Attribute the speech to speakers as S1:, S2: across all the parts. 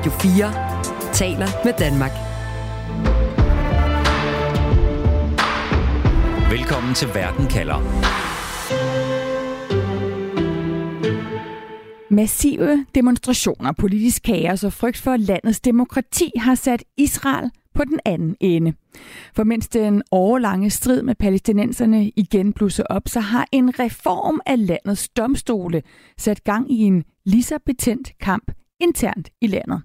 S1: Radio 4 taler med Danmark.
S2: Velkommen til Verden kalder.
S3: Massive demonstrationer, politisk kaos og frygt for landets demokrati har sat Israel på den anden ende. For mens den årlange strid med palæstinenserne igen blusser op, så har en reform af landets domstole sat gang i en lige så betændt kamp internt i landet.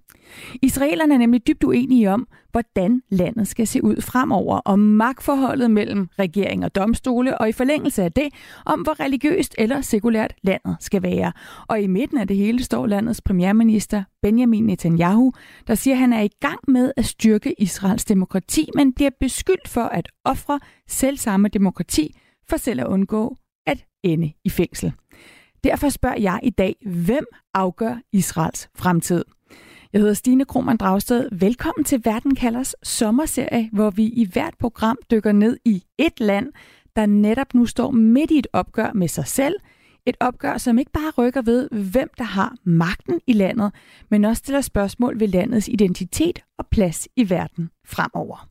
S3: Israelerne er nemlig dybt uenige om, hvordan landet skal se ud fremover, om magtforholdet mellem regering og domstole, og i forlængelse af det, om hvor religiøst eller sekulært landet skal være. Og i midten af det hele står landets premierminister Benjamin Netanyahu, der siger, at han er i gang med at styrke Israels demokrati, men bliver beskyldt for at ofre selv samme demokrati for selv at undgå at ende i fængsel. Derfor spørger jeg i dag, hvem afgør Israels fremtid? Jeg hedder Stine Krohmann Dragsted. Velkommen til Verden kalders sommerserie, hvor vi i hvert program dykker ned i et land, der netop nu står midt i et opgør med sig selv. Et opgør, som ikke bare rykker ved, hvem der har magten i landet, men også stiller spørgsmål ved landets identitet og plads i verden fremover.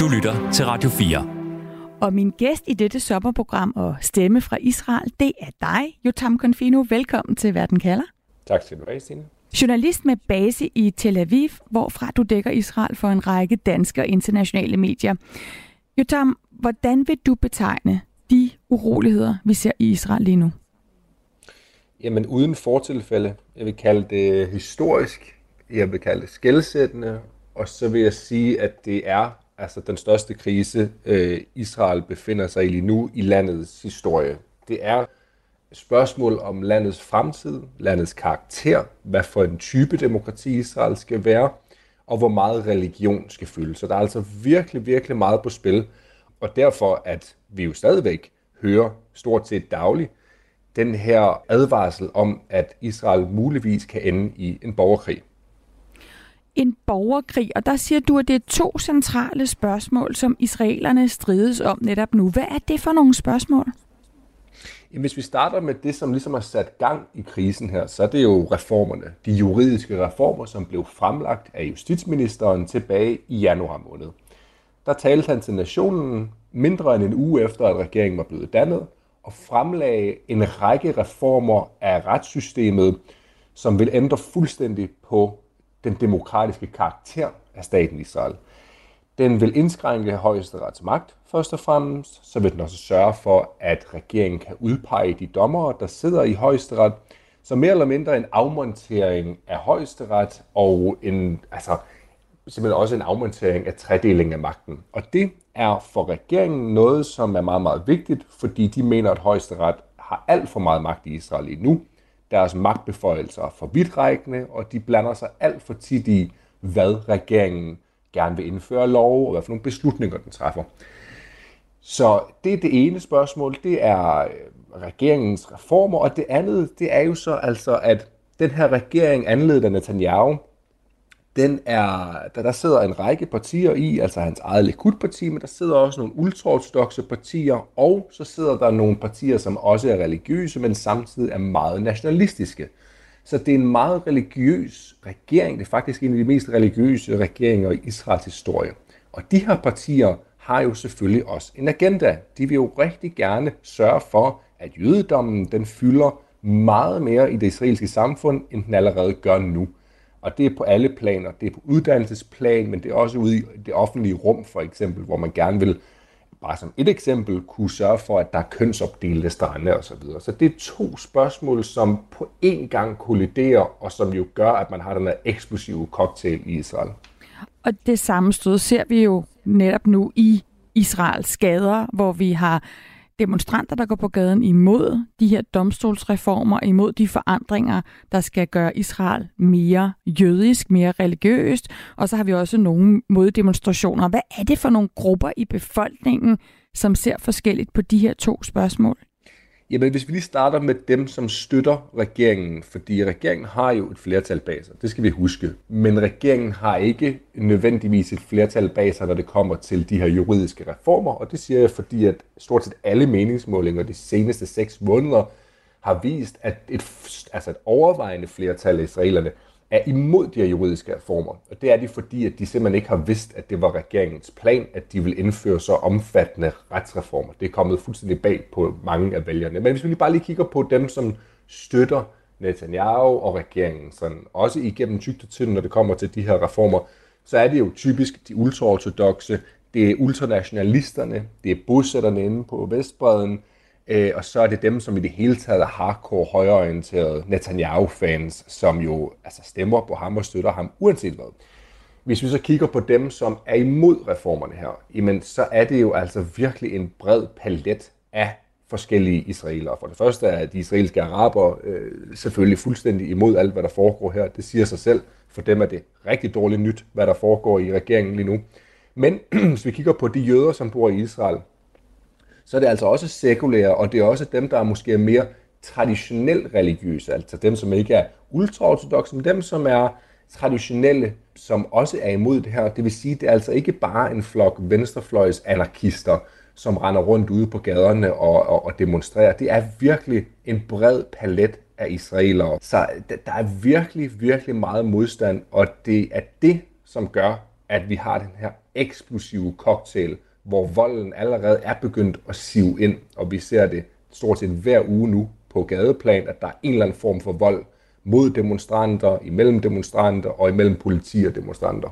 S2: Du lytter til Radio 4.
S3: Og min gæst i dette sommerprogram og stemme fra Israel, det er dig, Jotam Konfino. Velkommen til Verden kalder.
S4: Tak skal du have, Stine.
S3: Journalist med base i Tel Aviv, hvorfra du dækker Israel for en række danske og internationale medier. Jotam, hvordan vil du betegne de uroligheder, vi ser i Israel lige nu?
S4: Jamen uden fortilfælde. Jeg vil kalde det historisk. Jeg vil kalde det skældsættende. Og så vil jeg sige, at det er altså den største krise, øh, Israel befinder sig i lige nu i landets historie. Det er spørgsmål om landets fremtid, landets karakter, hvad for en type demokrati Israel skal være, og hvor meget religion skal fylde. Så der er altså virkelig, virkelig meget på spil. Og derfor, at vi jo stadigvæk hører stort set dagligt den her advarsel om, at Israel muligvis kan ende i en borgerkrig.
S3: En borgerkrig, og der siger du, at det er to centrale spørgsmål, som israelerne strides om netop nu. Hvad er det for nogle spørgsmål?
S4: Jamen, hvis vi starter med det, som ligesom har sat gang i krisen her, så er det jo reformerne. De juridiske reformer, som blev fremlagt af justitsministeren tilbage i januar måned. Der talte han til nationen mindre end en uge efter, at regeringen var blevet dannet, og fremlagde en række reformer af retssystemet, som vil ændre fuldstændig på den demokratiske karakter af staten Israel. Den vil indskrænke højesterets magt, først og fremmest. Så vil den også sørge for, at regeringen kan udpege de dommere, der sidder i højesteret. Så mere eller mindre en afmontering af højesteret og en, altså, simpelthen også en afmontering af tredelingen af magten. Og det er for regeringen noget, som er meget, meget vigtigt, fordi de mener, at højesteret har alt for meget magt i Israel endnu. nu. Deres magtbeføjelser er for vidtrækkende, og de blander sig alt for tit i, hvad regeringen gerne vil indføre lov, og hvad for nogle beslutninger den træffer. Så det er det ene spørgsmål, det er øh, regeringens reformer, og det andet, det er jo så altså, at den her regering, anledet af Netanyahu, den er, der, der sidder en række partier i, altså hans eget Likud-parti, men der sidder også nogle ultraortodoxe partier, og så sidder der nogle partier, som også er religiøse, men samtidig er meget nationalistiske. Så det er en meget religiøs regering. Det er faktisk en af de mest religiøse regeringer i Israels historie. Og de her partier har jo selvfølgelig også en agenda. De vil jo rigtig gerne sørge for, at jødedommen den fylder meget mere i det israelske samfund, end den allerede gør nu. Og det er på alle planer. Det er på uddannelsesplan, men det er også ude i det offentlige rum, for eksempel, hvor man gerne vil bare som et eksempel, kunne sørge for, at der er kønsopdelte strande osv. Så, videre. så det er to spørgsmål, som på én gang kolliderer, og som jo gør, at man har den her eksplosive cocktail i Israel.
S3: Og det samme stød ser vi jo netop nu i Israels gader, hvor vi har demonstranter, der går på gaden imod de her domstolsreformer, imod de forandringer, der skal gøre Israel mere jødisk, mere religiøst. Og så har vi også nogle moddemonstrationer. Hvad er det for nogle grupper i befolkningen, som ser forskelligt på de her to spørgsmål?
S4: Jamen, hvis vi lige starter med dem, som støtter regeringen, fordi regeringen har jo et flertal bag sig, det skal vi huske, men regeringen har ikke nødvendigvis et flertal bag sig, når det kommer til de her juridiske reformer, og det siger jeg, fordi at stort set alle meningsmålinger de seneste seks måneder har vist, at et, altså et overvejende flertal af israelerne er imod de her juridiske reformer. Og det er de, fordi at de simpelthen ikke har vidst, at det var regeringens plan, at de vil indføre så omfattende retsreformer. Det er kommet fuldstændig bag på mange af vælgerne. Men hvis vi lige bare lige kigger på dem, som støtter Netanyahu og regeringen, sådan, også igennem tygt og tynd, når det kommer til de her reformer, så er det jo typisk de ultraortodoxe, det er ultranationalisterne, det er bosætterne inde på Vestbreden, øh, og så er det dem, som i det hele taget er hardcore, højorienterede Netanyahu-fans, som jo altså, stemmer på ham og støtter ham uanset hvad. Hvis vi så kigger på dem, som er imod reformerne her, jamen, så er det jo altså virkelig en bred palet af forskellige israelere. For det første er de israelske araber øh, selvfølgelig fuldstændig imod alt, hvad der foregår her. Det siger sig selv. For dem er det rigtig dårligt nyt, hvad der foregår i regeringen lige nu. Men hvis vi kigger på de jøder, som bor i Israel, så er det altså også sekulære, og det er også dem, der er måske mere traditionelt religiøse, altså dem, som ikke er ultraortodoxe, men dem, som er traditionelle, som også er imod det her. Det vil sige, det er altså ikke bare en flok venstrefløjs anarkister, som render rundt ude på gaderne og, og, og demonstrerer. Det er virkelig en bred palet af israelere. Så der er virkelig, virkelig meget modstand, og det er det, som gør, at vi har den her eksplosive cocktail, hvor volden allerede er begyndt at sive ind, og vi ser det stort set hver uge nu på gadeplan, at der er en eller anden form for vold mod demonstranter, imellem demonstranter og imellem politi og demonstranter.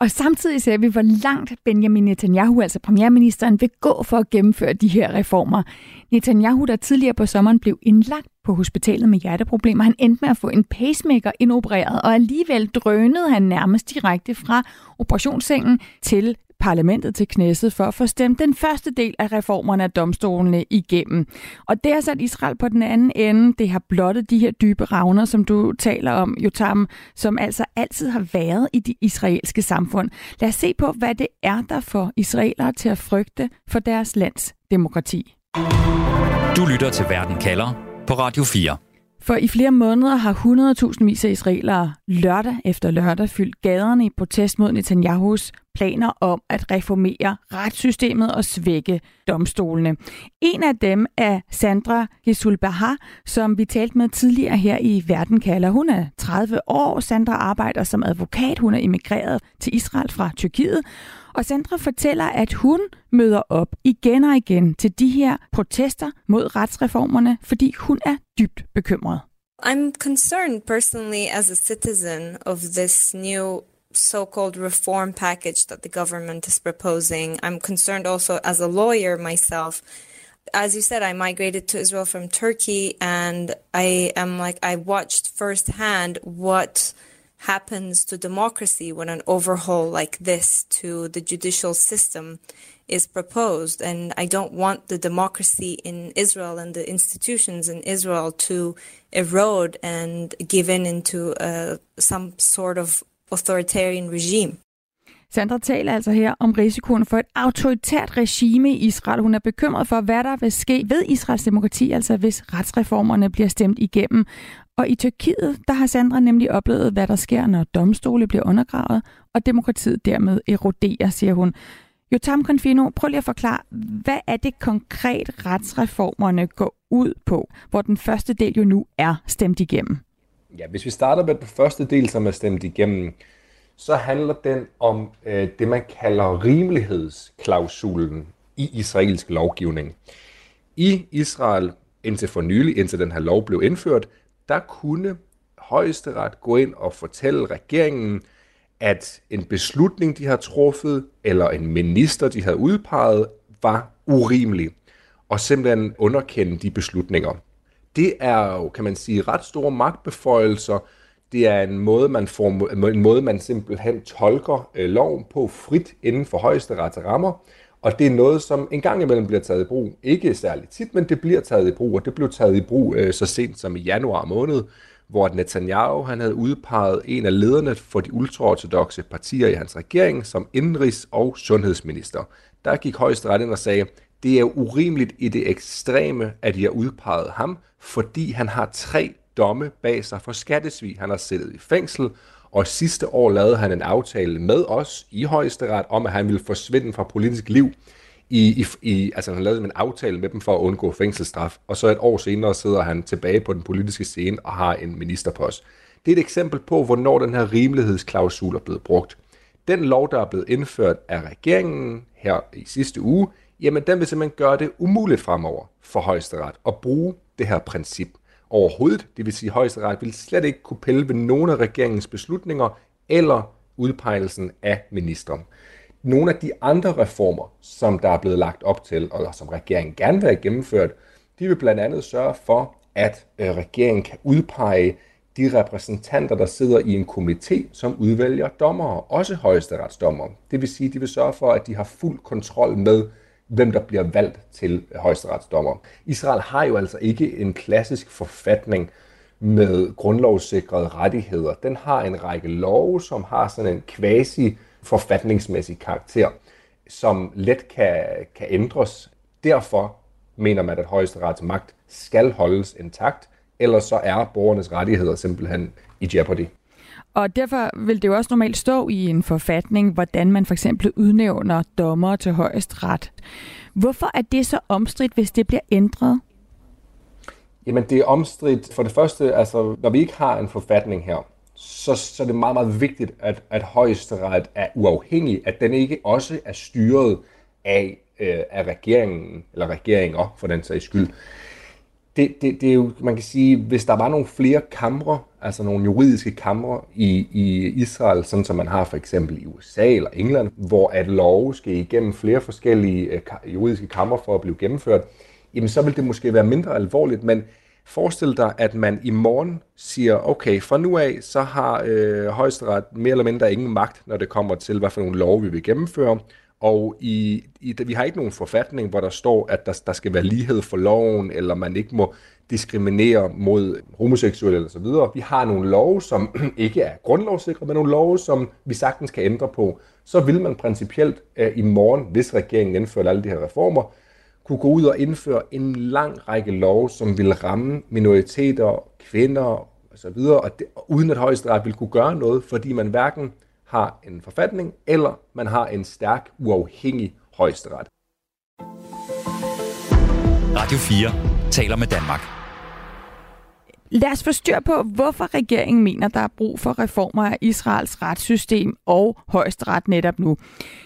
S3: Og samtidig ser vi, hvor langt Benjamin Netanyahu, altså premierministeren, vil gå for at gennemføre de her reformer. Netanyahu, der tidligere på sommeren blev indlagt på hospitalet med hjerteproblemer, han endte med at få en pacemaker indopereret, og alligevel drønede han nærmest direkte fra operationssengen til parlamentet til knæsset for at få stemt den første del af reformerne af domstolene igennem. Og det har sat Israel på den anden ende. Det har blottet de her dybe ravner, som du taler om, Jotam, som altså altid har været i de israelske samfund. Lad os se på, hvad det er, der får israelere til at frygte for deres lands demokrati.
S2: Du lytter til Verden kalder på Radio 4.
S3: For i flere måneder har 100.000 vis af israelere lørdag efter lørdag fyldt gaderne i protest mod Netanyahus planer om at reformere retssystemet og svække domstolene. En af dem er Sandra Gisulbahar, som vi talte med tidligere her i Verden kalder. Hun er 30 år. Sandra arbejder som advokat. Hun er emigreret til Israel fra Tyrkiet. Og Sandra fortæller, at hun møder op igen og igen til de her protester mod retsreformerne, fordi hun er dybt bekymret.
S5: I'm concerned personally as a citizen of this new so-called reform package that the government is proposing. I'm concerned also as a lawyer myself. As you said, I migrated to Israel from Turkey and I am like, I watched firsthand what happens to democracy when an overhaul like this to the judicial system is proposed. And I don't want the democracy in Israel and the institutions in Israel to erode and give in into uh, some sort of authoritarian regime.
S3: Sandra taler altså her om risikoen for et autoritært regime i Israel. Hun er bekymret for, hvad der vil ske ved Israels demokrati, altså hvis retsreformerne bliver stemt igennem. Og i Tyrkiet, der har Sandra nemlig oplevet, hvad der sker, når domstole bliver undergravet, og demokratiet dermed eroderer, siger hun. Jotam Confino, prøv lige at forklare, hvad er det konkret retsreformerne går ud på, hvor den første del jo nu er stemt igennem?
S4: Ja, hvis vi starter med den første del, som er stemt igennem, så handler den om øh, det, man kalder rimelighedsklausulen i israelsk lovgivning. I Israel, indtil for nylig, indtil den her lov blev indført, der kunne højesteret gå ind og fortælle regeringen, at en beslutning, de har truffet, eller en minister, de havde udpeget, var urimelig, og simpelthen underkende de beslutninger. Det er jo, kan man sige, ret store magtbeføjelser. Det er en måde, man, får, en måde, man simpelthen tolker øh, loven på frit inden for højeste rammer. Og det er noget, som en gang imellem bliver taget i brug. Ikke særligt tit, men det bliver taget i brug, og det blev taget i brug øh, så sent som i januar måned, hvor Netanyahu han havde udpeget en af lederne for de ultraortodoxe partier i hans regering som indrigs- og sundhedsminister. Der gik højesteret ind og sagde, det er urimeligt i det ekstreme, at de har udpeget ham, fordi han har tre domme bag sig for skattesvig. Han har siddet i fængsel, og sidste år lavede han en aftale med os i højesteret om, at han ville forsvinde fra politisk liv. I, i, i, altså han lavede en aftale med dem for at undgå fængselsstraf, og så et år senere sidder han tilbage på den politiske scene og har en ministerpost. Det er et eksempel på, hvornår den her rimelighedsklausul er blevet brugt. Den lov, der er blevet indført af regeringen her i sidste uge, jamen den vil simpelthen gøre det umuligt fremover for højesteret at bruge det her princip overhovedet. Det vil sige, at højesteret vil slet ikke kunne pille ved nogen af regeringens beslutninger eller udpegelsen af ministeren. Nogle af de andre reformer, som der er blevet lagt op til, og som regeringen gerne vil have gennemført, de vil blandt andet sørge for, at øh, regeringen kan udpege de repræsentanter, der sidder i en komité, som udvælger dommere, også højesteretsdommere. Det vil sige, at de vil sørge for, at de har fuld kontrol med, hvem der bliver valgt til højesteretsdommer. Israel har jo altså ikke en klassisk forfatning med grundlovssikrede rettigheder. Den har en række love, som har sådan en quasi forfatningsmæssig karakter, som let kan, kan ændres. Derfor mener man, at højesterets magt skal holdes intakt, ellers så er borgernes rettigheder simpelthen i jeopardy.
S3: Og derfor vil det jo også normalt stå i en forfatning, hvordan man for eksempel udnævner dommer til højesteret. Hvorfor er det så omstridt, hvis det bliver ændret?
S4: Jamen det er omstridt for det første, altså når vi ikke har en forfatning her, så, så er det meget, meget vigtigt, at, at højesteret er uafhængig, at den ikke også er styret af, øh, af regeringen, eller regeringer for den sags skyld det, det, det er jo, man kan sige, hvis der var nogle flere kamre, altså nogle juridiske kamre i, i Israel, sådan som man har for eksempel i USA eller England, hvor at lov skal igennem flere forskellige øh, juridiske kamre for at blive gennemført, jamen så vil det måske være mindre alvorligt, men forestil dig, at man i morgen siger, okay, fra nu af, så har øh, højesteret mere eller mindre ingen magt, når det kommer til, hvad for nogle lov vi vil gennemføre, og i, i, vi har ikke nogen forfatning, hvor der står, at der, der skal være lighed for loven, eller man ikke må diskriminere mod homoseksuelle eller så videre. Vi har nogle love, som ikke er grundlovssikre, men nogle love, som vi sagtens kan ændre på. Så vil man principielt uh, i morgen, hvis regeringen indfører alle de her reformer, kunne gå ud og indføre en lang række love, som vil ramme minoriteter, kvinder osv., og, det, og uden at højesteret vil kunne gøre noget, fordi man hverken har en forfatning, eller man har en stærk, uafhængig højesteret.
S2: Radio 4 taler med Danmark.
S3: Lad os få styr på, hvorfor regeringen mener, der er brug for reformer af Israels retssystem og højesteret netop nu.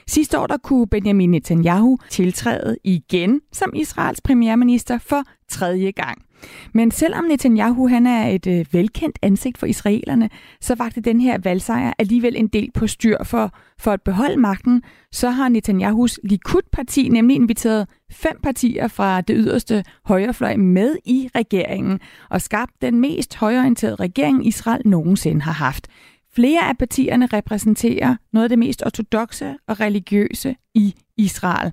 S3: Sidste år der kunne Benjamin Netanyahu tiltræde igen som Israels premierminister for tredje gang. Men selvom Netanyahu han er et øh, velkendt ansigt for israelerne, så vagte den her valgsejr alligevel en del på styr for, for at beholde magten. Så har Netanyahus Likud-parti nemlig inviteret fem partier fra det yderste højrefløj med i regeringen og skabt den mest højorienterede regering Israel nogensinde har haft. Flere af partierne repræsenterer noget af det mest ortodoxe og religiøse i Israel.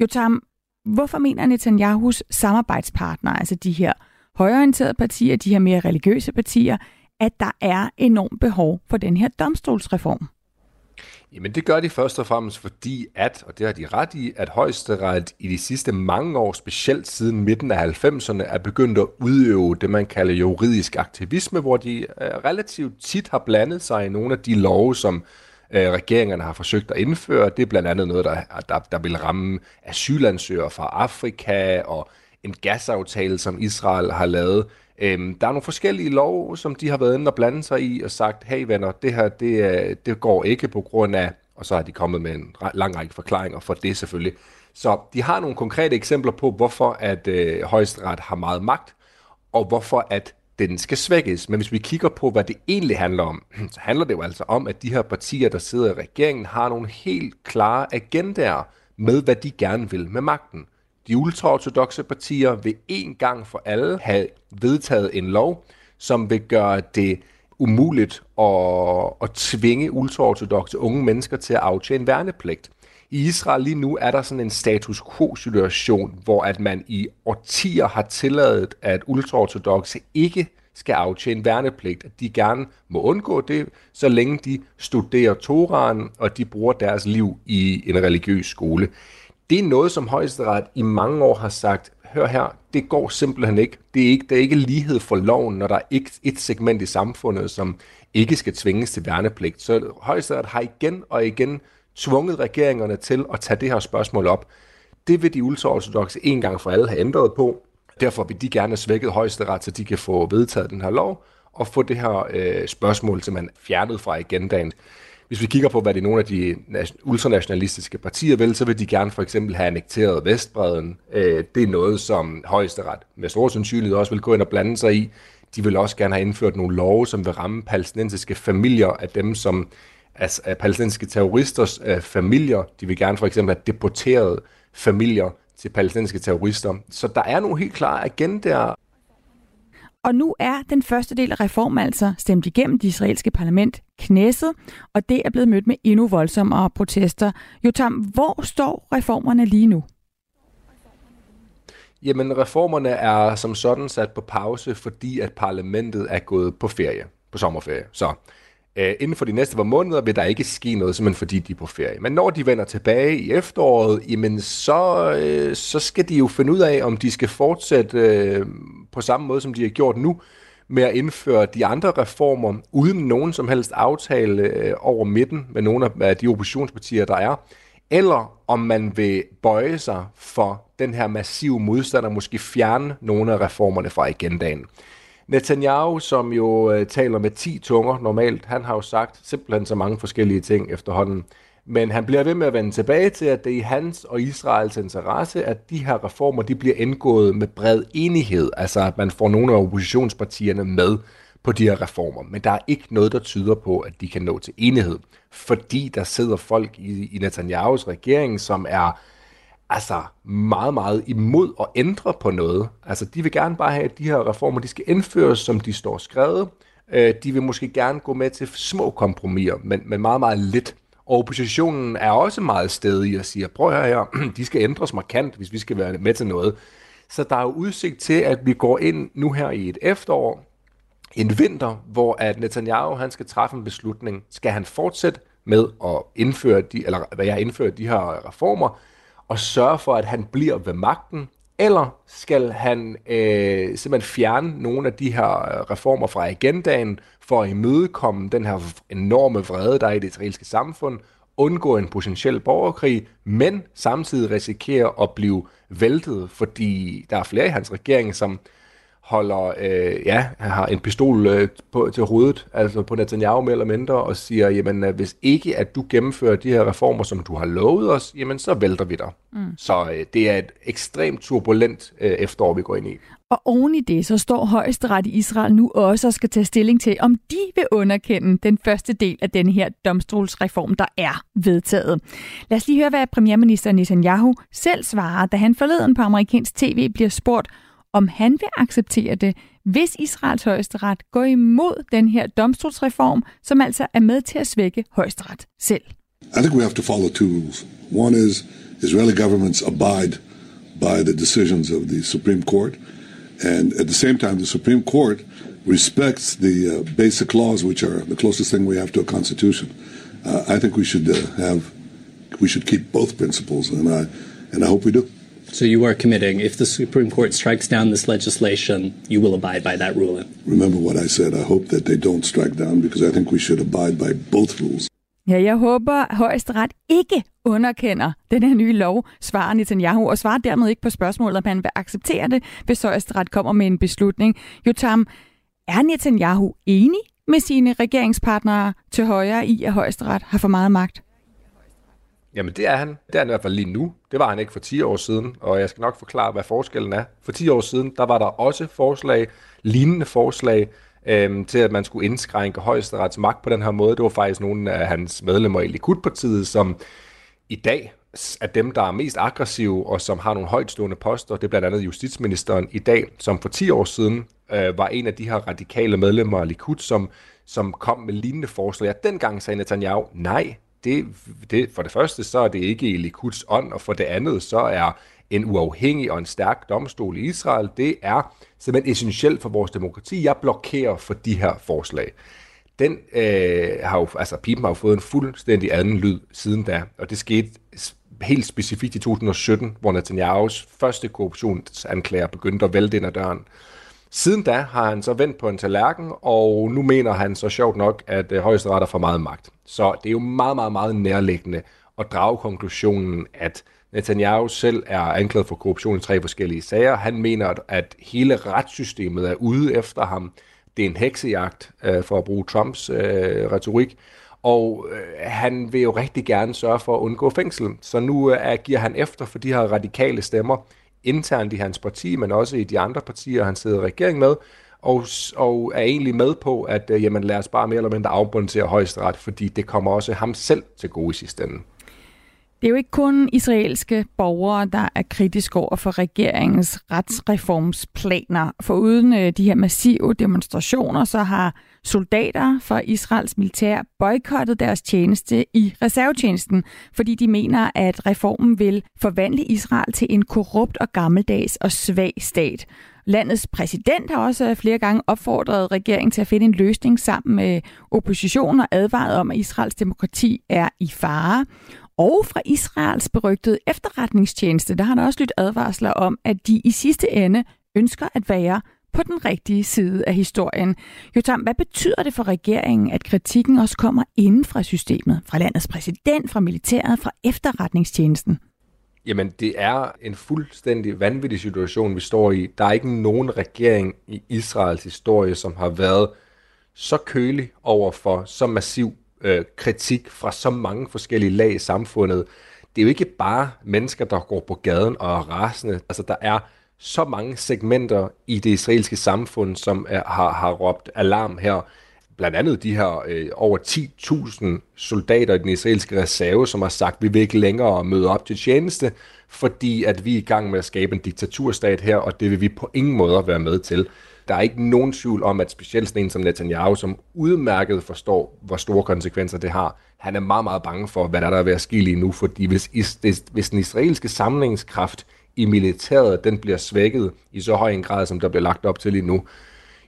S3: Jotam, hvorfor mener Netanyahus samarbejdspartnere, altså de her højorienterede partier, de her mere religiøse partier, at der er enormt behov for den her domstolsreform?
S4: Jamen det gør de først og fremmest fordi, at, og det har de ret i, at højesteret i de sidste mange år, specielt siden midten af 90'erne, er begyndt at udøve det, man kalder juridisk aktivisme, hvor de øh, relativt tit har blandet sig i nogle af de love, som øh, regeringerne har forsøgt at indføre. Det er blandt andet noget, der, der, der vil ramme asylansøgere fra Afrika og en gasaftale, som Israel har lavet. Øhm, der er nogle forskellige lov, som de har været inde og blande sig i og sagt, hey venner, det her det, øh, det går ikke på grund af, og så har de kommet med en lang række forklaringer for det selvfølgelig. Så de har nogle konkrete eksempler på, hvorfor at øh, højesteret har meget magt, og hvorfor at den skal svækkes. Men hvis vi kigger på, hvad det egentlig handler om, så handler det jo altså om, at de her partier, der sidder i regeringen, har nogle helt klare agendaer med, hvad de gerne vil med magten. De ultraortodoxe partier vil en gang for alle have vedtaget en lov, som vil gøre det umuligt at, at tvinge ultraortodoxe unge mennesker til at aftjene værnepligt. I Israel lige nu er der sådan en status quo-situation, hvor at man i årtier har tilladet, at ultraortodoxe ikke skal aftjene værnepligt, at de gerne må undgå det, så længe de studerer Toraen, og de bruger deres liv i en religiøs skole det er noget, som højesteret i mange år har sagt, hør her, det går simpelthen ikke. Det er ikke, der er ikke lighed for loven, når der er et, et segment i samfundet, som ikke skal tvinges til værnepligt. Så højesteret har igen og igen tvunget regeringerne til at tage det her spørgsmål op. Det vil de ultraortodoxe en gang for alle have ændret på. Derfor vil de gerne have svækket højesteret, så de kan få vedtaget den her lov. og få det her øh, spørgsmål simpelthen fjernet fra agendaen. Hvis vi kigger på, hvad det nogle af de ultranationalistiske partier vil, så vil de gerne for eksempel have annekteret Vestbreden. Øh, det er noget, som højesteret med stor sandsynlighed også vil gå ind og blande sig i. De vil også gerne have indført nogle love, som vil ramme palæstinensiske familier af dem, som altså, af palæstinensiske terroristers øh, familier. De vil gerne for eksempel have deporteret familier til palæstinensiske terrorister. Så der er nogle helt klare agendaer.
S3: Og nu er den første del af reformen altså stemt igennem det israelske parlament knæsset, og det er blevet mødt med endnu voldsommere protester. Jotam, hvor står reformerne lige nu?
S4: Jamen, reformerne er som sådan sat på pause, fordi at parlamentet er gået på ferie, på sommerferie. Så øh, inden for de næste par måneder vil der ikke ske noget, simpelthen fordi de er på ferie. Men når de vender tilbage i efteråret, jamen så, øh, så skal de jo finde ud af, om de skal fortsætte øh, på samme måde, som de har gjort nu, med at indføre de andre reformer, uden nogen som helst aftale øh, over midten med nogle af de oppositionspartier, der er, eller om man vil bøje sig for den her massive modstand og måske fjerne nogle af reformerne fra agendaen. Netanyahu, som jo øh, taler med 10 tunger normalt, han har jo sagt simpelthen så mange forskellige ting efterhånden. Men han bliver ved med at vende tilbage til, at det er i hans og Israels interesse, at de her reformer de bliver indgået med bred enighed. Altså at man får nogle af oppositionspartierne med på de her reformer. Men der er ikke noget, der tyder på, at de kan nå til enighed. Fordi der sidder folk i, i Netanyahus regering, som er altså meget, meget imod at ændre på noget. Altså, de vil gerne bare have, at de her reformer, de skal indføres, som de står skrevet. Øh, de vil måske gerne gå med til små kompromiser, men, men meget, meget lidt. Og oppositionen er også meget stedig og siger, prøv her, her, de skal ændres markant, hvis vi skal være med til noget. Så der er jo udsigt til, at vi går ind nu her i et efterår, en vinter, hvor at Netanyahu han skal træffe en beslutning. Skal han fortsætte med at indføre de, eller hvad jeg indfører de her reformer, og sørge for, at han bliver ved magten, eller skal han øh, simpelthen fjerne nogle af de her øh, reformer fra agendaen for at imødekomme den her enorme vrede, der er i det israelske samfund, undgå en potentiel borgerkrig, men samtidig risikere at blive væltet, fordi der er flere i hans regering, som holder, øh, ja, har en pistol øh, på, til hovedet, altså på Netanyahu mere eller mindre, og siger, jamen øh, hvis ikke at du gennemfører de her reformer, som du har lovet os, jamen så vælter vi dig. Mm. Så øh, det er et ekstremt turbulent øh, efterår, vi går ind i.
S3: Og oven i det, så står højesteret i Israel nu også og skal tage stilling til, om de vil underkende den første del af den her domstolsreform, der er vedtaget. Lad os lige høre, hvad premierminister Netanyahu selv svarer, da han forleden på amerikansk tv bliver spurgt, om han vil acceptere det, hvis Israels højesteret går imod den her domstolsreform, som altså er med til at svække højesteret selv.
S6: I think we have to follow two rules. One is Israeli governments abide by the decisions of the Supreme Court, and at the same time, the Supreme Court respects the uh, basic laws, which are the closest thing we have to a constitution. Uh, I think we should uh, have we should keep both principles, and I and I hope we do.
S7: So you are committing, if the Supreme Court strikes down this legislation, you will abide by that ruling.
S6: Remember what I said. I hope that they don't strike down because I think we should abide by both rules.
S3: Ja, jeg håber, at højesteret ikke underkender den her nye lov, svarer Netanyahu, og svarer dermed ikke på spørgsmålet, om han vil acceptere det, hvis højesteret kommer med en beslutning. Jotam, er Netanyahu enig med sine regeringspartnere til højre i, at højesteret har for meget magt?
S4: Jamen det er han. Det er han i hvert fald lige nu. Det var han ikke for 10 år siden, og jeg skal nok forklare, hvad forskellen er. For 10 år siden, der var der også forslag, lignende forslag, øhm, til at man skulle indskrænke højesterets magt på den her måde. Det var faktisk nogle af hans medlemmer i Likud-partiet, som i dag er dem, der er mest aggressive og som har nogle højtstående poster. Det er blandt andet justitsministeren i dag, som for 10 år siden øh, var en af de her radikale medlemmer af Likud, som, som kom med lignende forslag. Og dengang sagde Netanyahu, nej, det, det, for det første, så er det ikke i Likuds ånd, og for det andet, så er en uafhængig og en stærk domstol i Israel, det er simpelthen essentielt for vores demokrati. Jeg blokerer for de her forslag. Den øh, har jo, altså pipen har jo fået en fuldstændig anden lyd siden da, og det skete helt specifikt i 2017, hvor Netanyahus første korruptionsanklager begyndte at vælte ind ad døren. Siden da har han så vendt på en tallerken, og nu mener han så sjovt nok, at øh, højesteret har for meget magt. Så det er jo meget, meget, meget nærliggende at drage konklusionen, at Netanyahu selv er anklaget for korruption i tre forskellige sager. Han mener, at hele retssystemet er ude efter ham. det er en heksejagt, øh, for at bruge Trumps øh, retorik, og øh, han vil jo rigtig gerne sørge for at undgå fængsel. Så nu øh, giver han efter for de her radikale stemmer internt i hans parti, men også i de andre partier, han sidder i regering med, og, og er egentlig med på, at øh, jamen, lad os bare mere eller mindre afbundere højesteret, fordi det kommer også ham selv til gode i sidste ende.
S3: Det er jo ikke kun israelske borgere, der er kritiske over for regeringens retsreformsplaner. For uden øh, de her massive demonstrationer, så har soldater fra Israels militær boykottet deres tjeneste i reservetjenesten, fordi de mener, at reformen vil forvandle Israel til en korrupt og gammeldags og svag stat. Landets præsident har også øh, flere gange opfordret regeringen til at finde en løsning sammen med oppositionen og advaret om, at Israels demokrati er i fare. Og fra Israels berygtede efterretningstjeneste, der har der også lyttet advarsler om, at de i sidste ende ønsker at være på den rigtige side af historien. Jotam, hvad betyder det for regeringen, at kritikken også kommer inden fra systemet, fra landets præsident, fra militæret, fra efterretningstjenesten?
S4: Jamen, det er en fuldstændig vanvittig situation, vi står i. Der er ikke nogen regering i Israels historie, som har været så kølig over for så massiv øh, kritik fra så mange forskellige lag i samfundet. Det er jo ikke bare mennesker, der går på gaden og er rasende. Altså, der er så mange segmenter i det israelske samfund, som er, har, har råbt alarm her. Blandt andet de her øh, over 10.000 soldater i den israelske reserve, som har sagt, at vi vil ikke længere møde op til tjeneste, fordi at vi er i gang med at skabe en diktaturstat her, og det vil vi på ingen måde være med til. Der er ikke nogen tvivl om, at specielt sådan en som Netanyahu, som udmærket forstår, hvor store konsekvenser det har, han er meget, meget bange for, hvad der er, der ved at ske lige nu, fordi hvis, is, hvis den israelske samlingskraft i militæret, den bliver svækket i så høj en grad, som der bliver lagt op til lige nu,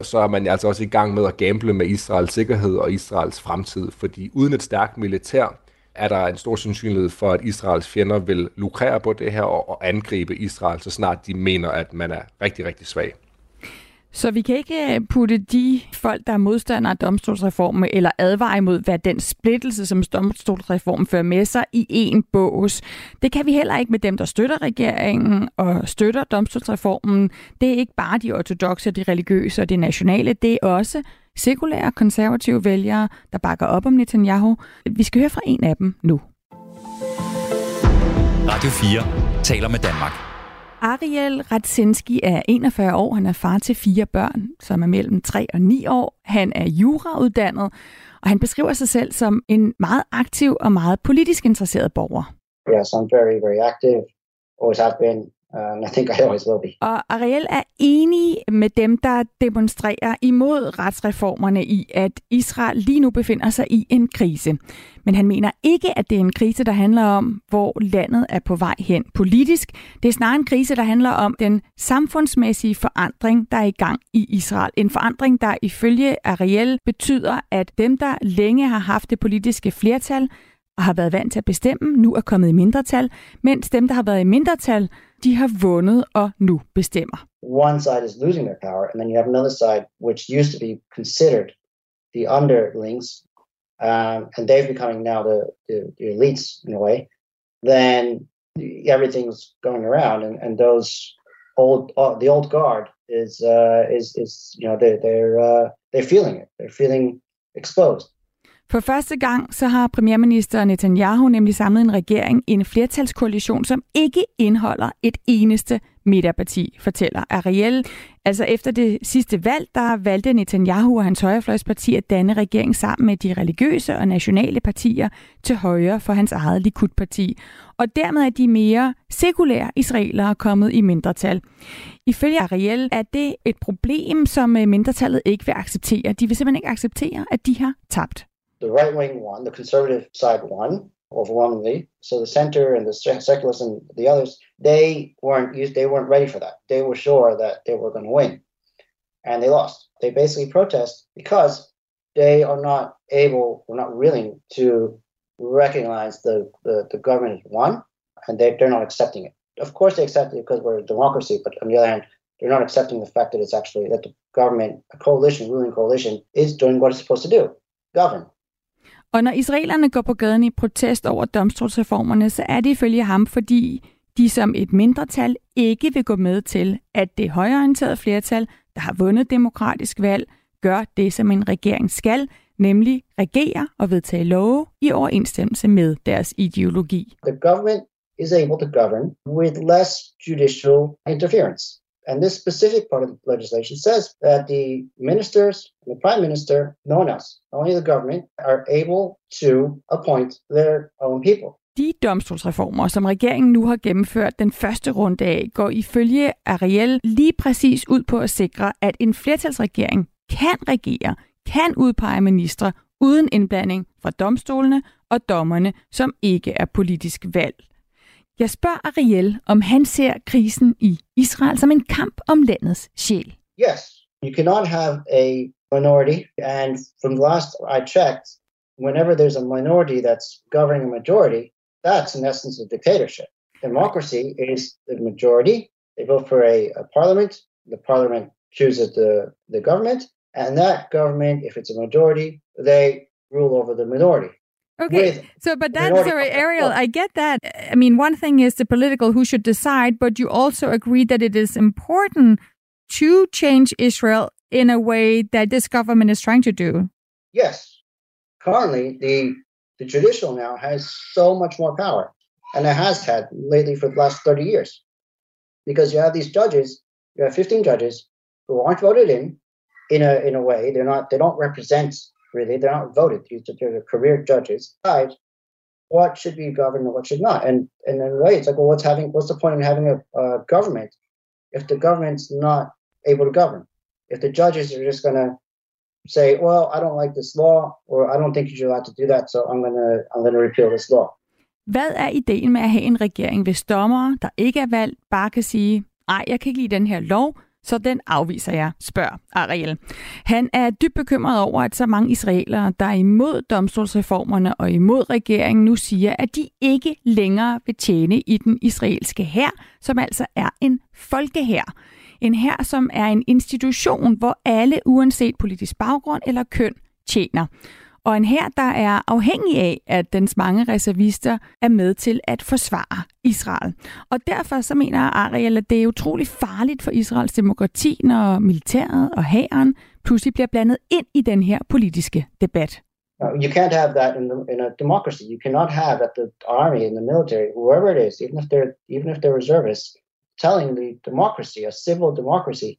S4: så er man altså også i gang med at gamble med Israels sikkerhed og Israels fremtid, fordi uden et stærkt militær, er der en stor sandsynlighed for, at Israels fjender vil lukrere på det her og angribe Israel, så snart de mener, at man er rigtig, rigtig svag.
S3: Så vi kan ikke øh, putte de folk, der er modstandere af domstolsreformen, eller advare imod, hvad den splittelse, som domstolsreformen fører med sig, i en bås. Det kan vi heller ikke med dem, der støtter regeringen og støtter domstolsreformen. Det er ikke bare de ortodoxe, de religiøse og de nationale. Det er også sekulære konservative vælgere, der bakker op om Netanyahu. Vi skal høre fra en af dem nu.
S2: Radio 4 taler med Danmark.
S3: Ariel Radzinski er 41 år. Han er far til fire børn, som er mellem 3 og 9 år. Han er jurauddannet, og han beskriver sig selv som en meget aktiv og meget politisk interesseret borger.
S8: Yes, I'm very, very active. Always have been. Um, I think I always will be.
S3: Og Ariel er enig med dem, der demonstrerer imod retsreformerne i, at Israel lige nu befinder sig i en krise. Men han mener ikke, at det er en krise, der handler om, hvor landet er på vej hen politisk. Det er snarere en krise, der handler om den samfundsmæssige forandring, der er i gang i Israel. En forandring, der ifølge Ariel betyder, at dem, der længe har haft det politiske flertal, og har været vant til at bestemme, nu er kommet i mindretal, mens dem, der har været i mindretal, de har vundet og nu bestemmer.
S8: One side is losing their power, and then you have another side which used to be considered the underlings, um, and they're becoming now the, the, the elites in a way. Then everything's going around, and, and those old uh, the old guard is uh, is is you know they they're uh, they're feeling it. They're feeling exposed.
S3: For første gang så har premierminister Netanyahu nemlig samlet en regering i en flertalskoalition, som ikke indeholder et eneste midterparti, fortæller Ariel. Altså efter det sidste valg, der valgte Netanyahu og hans højrefløjsparti at danne regering sammen med de religiøse og nationale partier til højre for hans eget Likud-parti. Og dermed er de mere sekulære israelere kommet i mindretal. Ifølge Ariel er det et problem, som øh, mindretallet ikke vil acceptere. De vil simpelthen ikke acceptere, at de har tabt.
S8: The right wing won, the conservative side won overwhelmingly. So the center and the secularists and the others, they weren't used, they weren't ready for that. They were sure that they were going to win, and they lost. They basically protest because they are not able, or not willing to recognize the, the, the government won, and they, they're not accepting it. Of course, they accept it because we're a democracy, but on the other hand, they're not accepting the fact that it's actually that the government, a coalition, ruling coalition, is doing what it's supposed to do, govern.
S3: Og når israelerne går på gaden i protest over domstolsreformerne, så er det ifølge ham, fordi de som et mindretal ikke vil gå med til, at det højorienterede flertal, der har vundet demokratisk valg, gør det, som en regering skal, nemlig regere og vedtage love i overensstemmelse med deres ideologi.
S8: The government is able to govern with less judicial interference. And this specific part of the legislation says that the ministers, the prime minister, no one else, only the government, are able to appoint their own people.
S3: De domstolsreformer, som regeringen nu har gennemført den første runde af, går ifølge Ariel lige præcis ud på at sikre, at en flertalsregering kan regere, kan udpege ministre uden indblanding fra domstolene og dommerne, som ikke er politisk valg. Jeg spørger Ariel, om han ser krisen i Israel som en kamp om landets sjæl.
S8: Yes, you cannot have a minority. And from the last I checked, whenever there's a minority that's governing a majority, that's in essence a dictatorship. Democracy is the majority. They vote for a, a parliament. The parliament chooses the, the government. And that government, if it's a majority, they rule over the minority.
S3: Okay, so but that's sorry. Ariel. I get that. I mean, one thing is the political who should decide, but you also agree that it is important to change Israel in a way that this government is trying to do.
S8: Yes. Currently, the, the judicial now has so much more power, and it has had lately for the last 30 years. Because you have these judges, you have 15 judges who aren't voted in in a in a way. They're not they don't represent really, they're not voted. These are career judges. Decide what should be governed and what should not. And and a way it's like, well, what's having what's the point in having a, a government if the government's not able to govern? If the judges are just gonna say, well, I don't like this law, or I don't think you're allowed to do that, so I'm gonna I'm gonna repeal this law.
S3: Hvad er ideen med at have en regering, hvis dommere, der ikke er valgt, bare kan sige, nej, jeg kan ikke lide den her lov, så den afviser jeg, spørger Ariel. Han er dybt bekymret over, at så mange israelere, der er imod domstolsreformerne og imod regeringen, nu siger, at de ikke længere vil tjene i den israelske hær, som altså er en folkehær. En hær, som er en institution, hvor alle, uanset politisk baggrund eller køn, tjener. Og en her, der er afhængig af, at dens mange reservister er med til at forsvare Israel. Og derfor så mener Ariel, at det er utrolig farligt for Israels demokrati, når militæret og hæren pludselig bliver blandet ind i den her politiske debat.
S8: You can't have that in, the, in a democracy. You cannot have that the army and the military, whoever it is, even if they're even if they're reservists, telling the democracy, a civil democracy,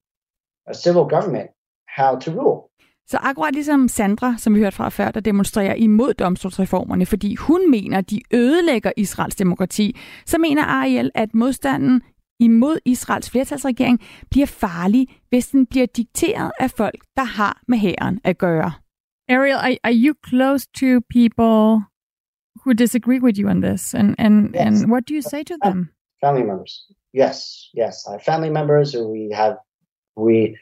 S8: a civil government, how to rule.
S3: Så akkurat ligesom Sandra, som vi hørte fra før, der demonstrerer imod domstolsreformerne, fordi hun mener, de ødelægger Israels demokrati, så mener Ariel, at modstanden imod Israels flertalsregering bliver farlig, hvis den bliver dikteret af folk, der har med hæren at gøre. Ariel, are, are you close to people who disagree with you on this? And, and,
S8: Yes.
S3: and what do you say to them?
S8: Family members, yes, yes. I have family members who we have, we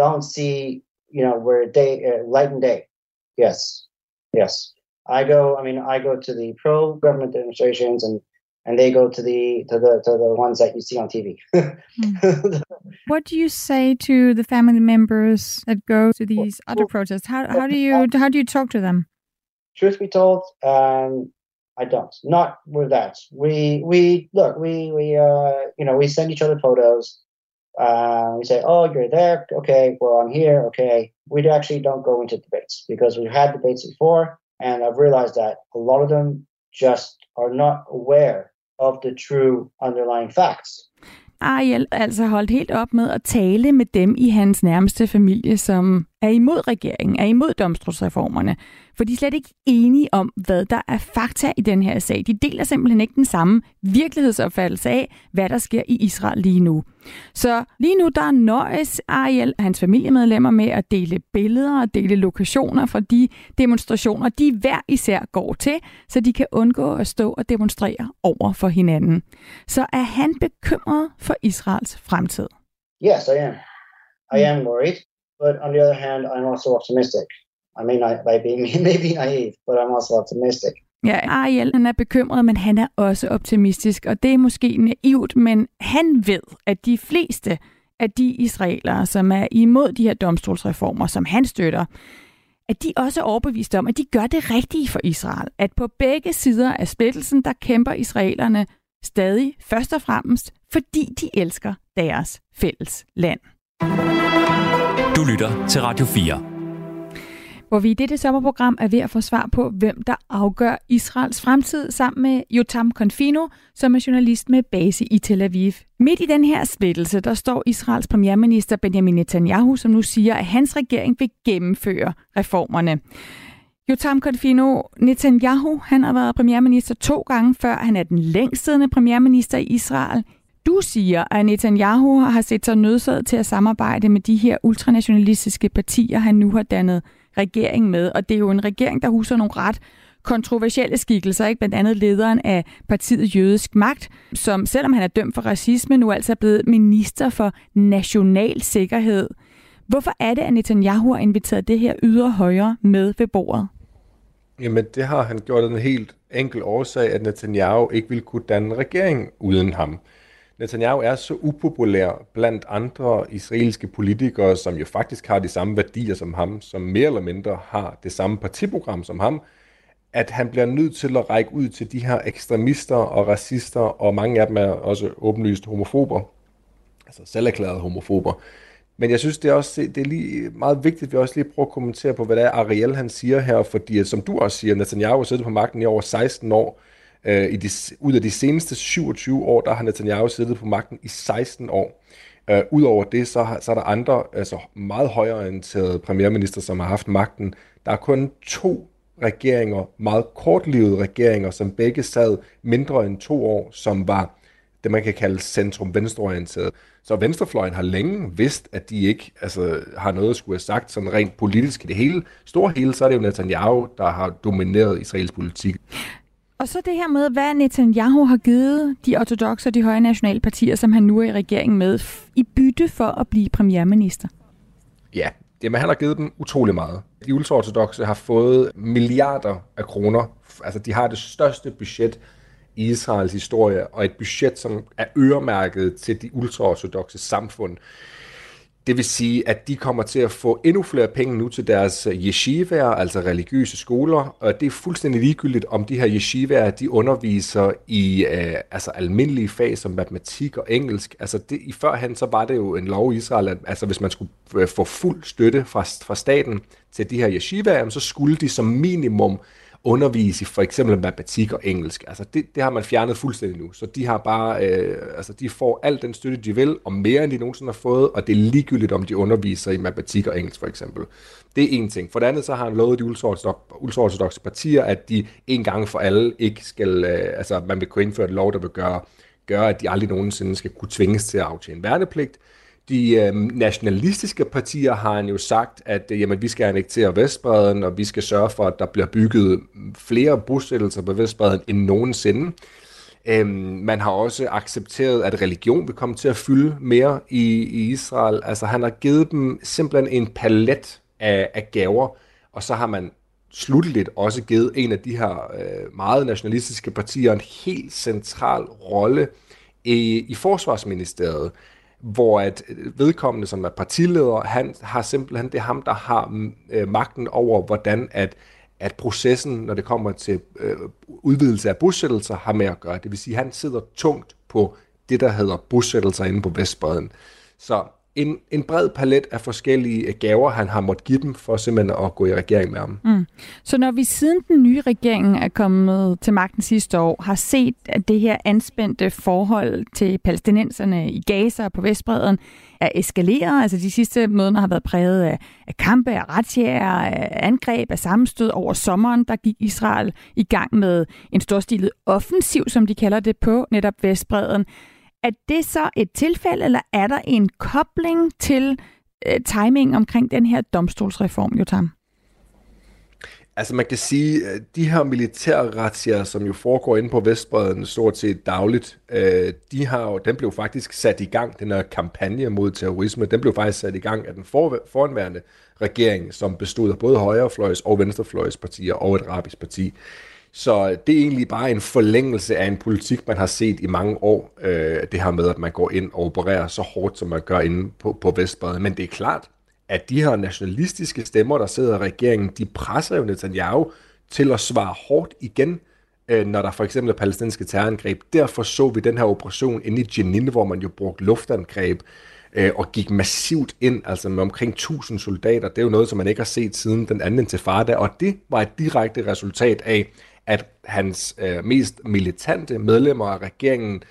S8: don't see, you know, we're day uh, light and day. Yes, yes. I go. I mean, I go to the pro-government demonstrations, and and they go to the to the to the ones that you see on TV.
S3: What do you say to the family members that go to these other protests? How, how do you how do you talk to them?
S8: truth be told, um, I don't. Not with that. We we look. We we uh you know we send each other photos. Uh, we say, oh, you're there. Okay, well, I'm here. Okay. We actually don't go into debates because we've had debates before, and I've realized that a lot of them just are not aware of the true underlying facts.
S3: Ariel altså holdt helt op med at tale med dem i hans nærmeste familie, som er imod regeringen, er imod domstolsreformerne. For de er slet ikke enige om, hvad der er fakta i den her sag. De deler simpelthen ikke den samme virkelighedsopfattelse af, hvad der sker i Israel lige nu. Så lige nu der nøjes Ariel og hans familiemedlemmer med at dele billeder og dele lokationer fra de demonstrationer, de hver især går til, så de kan undgå at stå og demonstrere over for hinanden. Så er han bekymret for Israels fremtid.
S8: Yes, I am. I am worried, but on the other hand, I'm also optimistic. I mean, I may be naive, but I'm also optimistic.
S3: Ja, Ariel han er bekymret, men han er også optimistisk, og det er måske naivt, men han ved, at de fleste af de israelere, som er imod de her domstolsreformer, som han støtter, at de også er overbevist om, at de gør det rigtige for Israel. At på begge sider af splittelsen, der kæmper israelerne stadig først og fremmest, fordi de elsker deres fælles land.
S2: Lytter til Radio 4.
S3: hvor vi i dette sommerprogram er ved at få svar på, hvem der afgør Israels fremtid, sammen med Jotam Confino, som er journalist med base i Tel Aviv. Midt i den her splittelse, der står Israels premierminister Benjamin Netanyahu, som nu siger, at hans regering vil gennemføre reformerne. Jotam Confino, Netanyahu, han har været premierminister to gange før. Han er den længst siddende premierminister i Israel. Du siger, at Netanyahu har set sig nødsaget til at samarbejde med de her ultranationalistiske partier, han nu har dannet regering med. Og det er jo en regering, der huser nogle ret kontroversielle skikkelser, ikke? blandt andet lederen af partiet Jødisk Magt, som selvom han er dømt for racisme, nu altså er blevet minister for national sikkerhed. Hvorfor er det, at Netanyahu har inviteret det her ydre højre med ved bordet?
S4: Jamen, det har han gjort en helt enkel årsag, at Netanyahu ikke vil kunne danne regering uden ham. Netanyahu er så upopulær blandt andre israelske politikere, som jo faktisk har de samme værdier som ham, som mere eller mindre har det samme partiprogram som ham, at han bliver nødt til at række ud til de her ekstremister og racister, og mange af dem er også åbenlyst homofober, altså selverklærede homofober. Men jeg synes, det er også det er lige meget vigtigt, at vi også lige prøver at kommentere på, hvad det er, Ariel han siger her, fordi som du også siger, Netanyahu har siddet på magten i over 16 år, Øh, i de, ud af de seneste 27 år, der har Netanyahu siddet på magten i 16 år. Øh, Udover det, så, har, så er der andre altså meget højorienterede premierminister, som har haft magten. Der er kun to regeringer, meget kortlivede regeringer, som begge sad mindre end to år, som var det, man kan kalde centrum-venstreorienteret. Så venstrefløjen har længe vidst, at de ikke altså, har noget at skulle have sagt sådan rent politisk i det hele. Store hele, så er det jo Netanyahu, der har domineret Israels politik.
S3: Og så det her med, hvad Netanyahu har givet de ortodoxe og de høje nationale partier, som han nu er i regeringen med, i bytte for at blive premierminister.
S4: Ja, jamen han har givet dem utrolig meget. De ultraortodoxe har fået milliarder af kroner. Altså de har det største budget i Israels historie, og et budget, som er øremærket til de ultraortodoxe samfund. Det vil sige, at de kommer til at få endnu flere penge nu til deres øh, yeshivaer, altså religiøse skoler, og det er fuldstændig ligegyldigt, om de her yeshivaer, de underviser i øh, altså almindelige fag som matematik og engelsk. Altså det, i førhen så var det jo en lov i Israel, at altså, hvis man skulle øh, få fuld støtte fra, fra staten til de her yeshivaer, så skulle de som minimum undervise i for eksempel matematik og engelsk. Altså det, det har man fjernet fuldstændig nu. Så de har bare, øh, altså de får al den støtte, de vil, og mere end de nogensinde har fået, og det er ligegyldigt, om de underviser i matematik og engelsk for eksempel. Det er en ting. For det andet så har han lovet de ultraortodoxe partier, at de en gang for alle ikke skal, øh, altså man vil kunne indføre et lov, der vil gøre, gøre, at de aldrig nogensinde skal kunne tvinges til at aftjene værnepligt. De øh, nationalistiske partier har han jo sagt, at øh, jamen, vi skal annektere Vestbreden, og vi skal sørge for, at der bliver bygget flere bosættelser på Vestbreden end nogensinde. Øh, man har også accepteret, at religion vil komme til at fylde mere i, i Israel. Altså han har givet dem simpelthen en palet af, af gaver, og så har man slutteligt også givet en af de her øh, meget nationalistiske partier en helt central rolle i, i forsvarsministeriet hvor at vedkommende, som er partileder, han har simpelthen, det er ham, der har øh, magten over, hvordan at, at processen, når det kommer til øh, udvidelse af bosættelser, har med at gøre. Det vil sige, at han sidder tungt på det, der hedder bosættelser inde på Vestbreden. Så en, en bred palet af forskellige øh, gaver, han har måttet give dem for simpelthen at gå i regering med ham. Mm.
S3: Så når vi siden den nye regering er kommet til magten sidste år, har set, at det her anspændte forhold til palæstinenserne i Gaza og på Vestbreden er eskaleret, altså de sidste måneder har været præget af, af kampe, af retsjæger, af angreb, af sammenstød over sommeren, der gik Israel i gang med en storstilet offensiv, som de kalder det, på netop Vestbreden. Er det så et tilfælde, eller er der en kobling til øh, timing omkring den her domstolsreform, Jotam?
S4: Altså man kan sige, at de her militærretier, som jo foregår inde på Vestbreden stort set dagligt, øh, de har jo, den blev faktisk sat i gang, den her kampagne mod terrorisme, den blev faktisk sat i gang af den for, foranværende regering, som bestod af både højrefløjs og venstrefløjspartier og et arabisk parti. Så øh, det er egentlig bare en forlængelse af en politik, man har set i mange år. Øh, det her med, at man går ind og opererer så hårdt, som man gør inde på, på Vestbredden. Men det er klart, at de her nationalistiske stemmer, der sidder i regeringen, de presser jo Netanyahu til at svare hårdt igen, øh, når der for eksempel er palæstinensiske terrorangreb. Derfor så vi den her operation inde i Jenin, hvor man jo brugte luftangreb øh, og gik massivt ind, altså med omkring 1000 soldater. Det er jo noget, som man ikke har set siden den anden intifada, og det var et direkte resultat af, at hans øh, mest militante medlemmer af regeringen,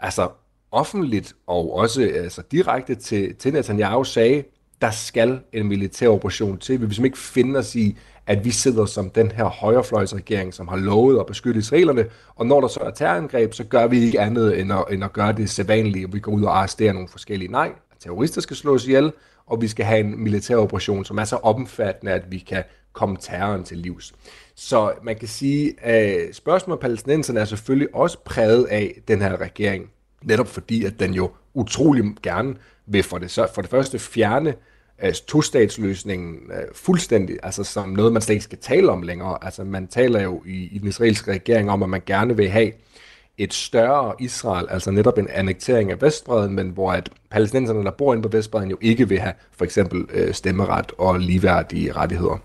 S4: altså offentligt og også øh, altså direkte til, til Netanyahu sagde, der skal en militær operation til. Vi vil ikke finde os i, at vi sidder som den her højrefløjsregering, som har lovet at beskytte israelerne, og når der så er terrorangreb, så gør vi ikke andet end at, end at gøre det sædvanlige. Vi går ud og arresterer nogle forskellige nej. Terrorister skal slås ihjel, og vi skal have en militær operation, som er så omfattende, at vi kan komme terroren til livs. Så man kan sige, at spørgsmålet om palæstinenserne er selvfølgelig også præget af den her regering, netop fordi, at den jo utrolig gerne vil for det, for det første fjerne altså, to-statsløsningen uh, fuldstændig, altså som noget, man slet ikke skal tale om længere. Altså man taler jo i, i den israelske regering om, at man gerne vil have et større Israel, altså netop en annektering af Vestbreden, men hvor at palæstinenserne, der bor inde på Vestbreden, jo ikke vil have for eksempel øh, stemmeret og ligeværdige rettigheder.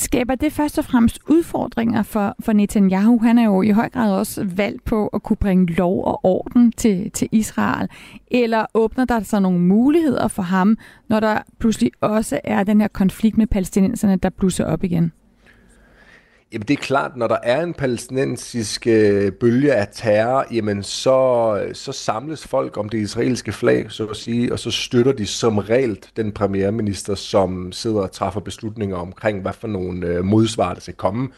S3: Skaber det først og fremmest udfordringer for, for Netanyahu? Han er jo i høj grad også valgt på at kunne bringe lov og orden til, til Israel. Eller åbner der så nogle muligheder for ham, når der pludselig også er den her konflikt med palæstinenserne, der blusser op igen?
S4: Jamen det er klart, når der er en palæstinensisk øh, bølge af terror, jamen så, øh, så samles folk om det israelske flag, så at sige, og så støtter de som regel den premierminister, som sidder og træffer beslutninger omkring, hvad for nogle øh, modsvar, der skal komme.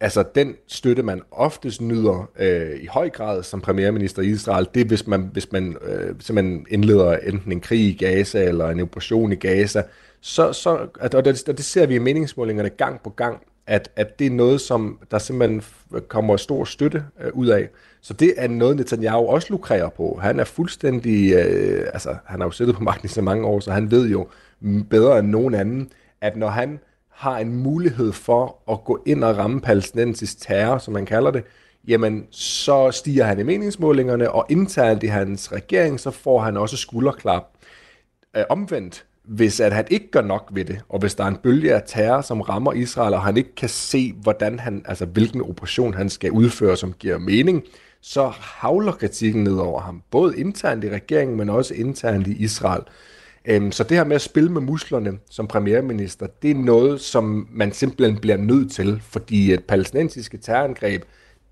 S4: Altså den støtte, man oftest nyder øh, i høj grad som premierminister i Israel, det er, hvis man, hvis man øh, simpelthen indleder enten en krig i Gaza eller en operation i Gaza, så, så, og det, og det ser vi i meningsmålingerne gang på gang, at, at det er noget, som der simpelthen kommer stor støtte øh, ud af. Så det er noget, Netanyahu også lukrerer på. Han er fuldstændig, øh, altså han har jo siddet på magten i så mange år, så han ved jo bedre end nogen anden, at når han har en mulighed for at gå ind og ramme palæstinensisk terror, som man kalder det, jamen så stiger han i meningsmålingerne, og internt i hans regering, så får han også skulderklap. Øh, omvendt, hvis at han ikke gør nok ved det, og hvis der er en bølge af terror, som rammer Israel, og han ikke kan se, hvordan han, altså hvilken operation han skal udføre, som giver mening, så havler kritikken ned over ham, både internt i regeringen, men også internt i Israel. Øhm, så det her med at spille med musklerne som premierminister, det er noget, som man simpelthen bliver nødt til, fordi et palæstinensiske terrorangreb,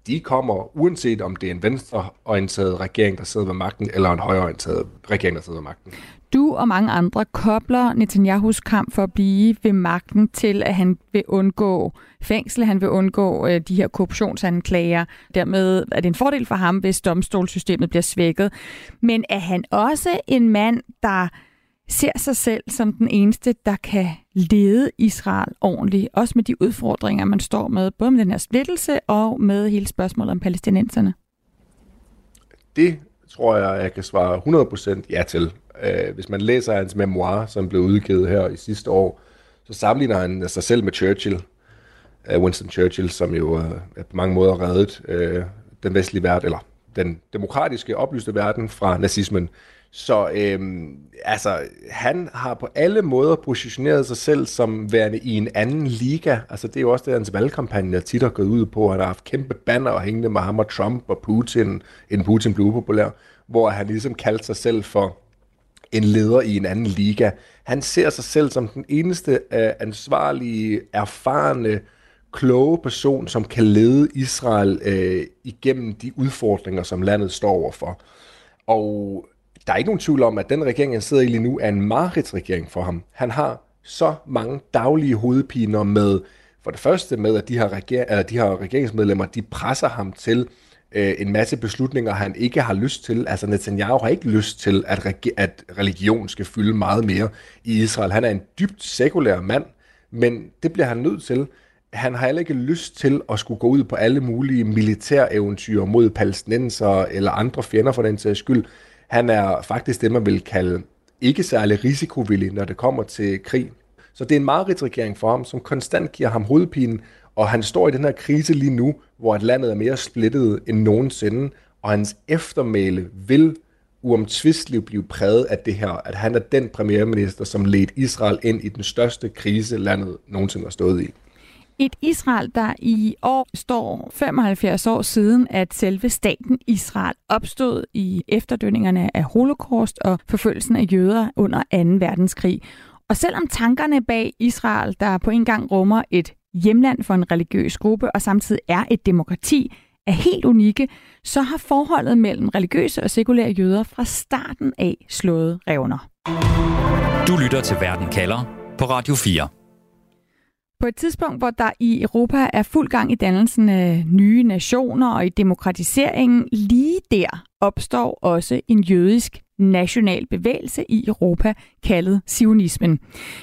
S4: de kommer, uanset om det er en venstreorienteret regering, der sidder ved magten, eller en højreorienteret regering, der sidder ved magten.
S3: Du og mange andre kobler Netanyahus kamp for at blive ved magten til, at han vil undgå fængsel, han vil undgå øh, de her korruptionsanklager. Dermed er det en fordel for ham, hvis domstolssystemet bliver svækket. Men er han også en mand, der ser sig selv som den eneste, der kan lede Israel ordentligt, også med de udfordringer, man står med, både med den her splittelse og med hele spørgsmålet om palæstinenserne?
S4: Det tror jeg, jeg kan svare 100% ja til. Øh, hvis man læser hans memoir, som blev udgivet her i sidste år, så sammenligner han sig selv med Churchill, Øh, Winston Churchill, som jo uh, på mange måder reddet øh, den vestlige verden, eller den demokratiske oplyste verden fra nazismen. Så øh, altså, han har på alle måder positioneret sig selv som værende i en anden liga. Altså, det er jo også det, hans valgkampagne tit har gået ud på. Han har haft kæmpe banner og hængende med ham og Trump og Putin, inden Putin blev upopulær, hvor han ligesom kaldte sig selv for en leder i en anden liga. Han ser sig selv som den eneste uh, ansvarlige, erfarne, kloge person, som kan lede Israel uh, igennem de udfordringer, som landet står overfor. Og der er ikke nogen tvivl om, at den regering, han sidder i lige nu, er en regering for ham. Han har så mange daglige hovedpiner med, for det første med, at de her, reger- eller de her regeringsmedlemmer, de presser ham til øh, en masse beslutninger, han ikke har lyst til. Altså Netanyahu har ikke lyst til, at, regi- at religion skal fylde meget mere i Israel. Han er en dybt sekulær mand, men det bliver han nødt til. Han har heller ikke lyst til at skulle gå ud på alle mulige militæreventyr mod palæstinenser eller andre fjender for den sags skyld. Han er faktisk det, man vil kalde ikke særlig risikovillig, når det kommer til krig. Så det er en mareridtsregering for ham, som konstant giver ham hovedpinen, og han står i den her krise lige nu, hvor at landet er mere splittet end nogensinde, og hans eftermæle vil uomtvisteligt blive præget af det her, at han er den premierminister, som ledte Israel ind i den største krise, landet nogensinde har stået i.
S3: Et Israel, der i år står 75 år siden, at selve staten Israel opstod i efterdønningerne af holocaust og forfølgelsen af jøder under 2. verdenskrig. Og selvom tankerne bag Israel, der på en gang rummer et hjemland for en religiøs gruppe og samtidig er et demokrati, er helt unikke, så har forholdet mellem religiøse og sekulære jøder fra starten af slået revner.
S2: Du lytter til Verden kalder på Radio 4.
S3: På et tidspunkt, hvor der i Europa er fuld gang i dannelsen af nye nationer og i demokratiseringen, lige der opstår også en jødisk national bevægelse i Europa, kaldet sionismen.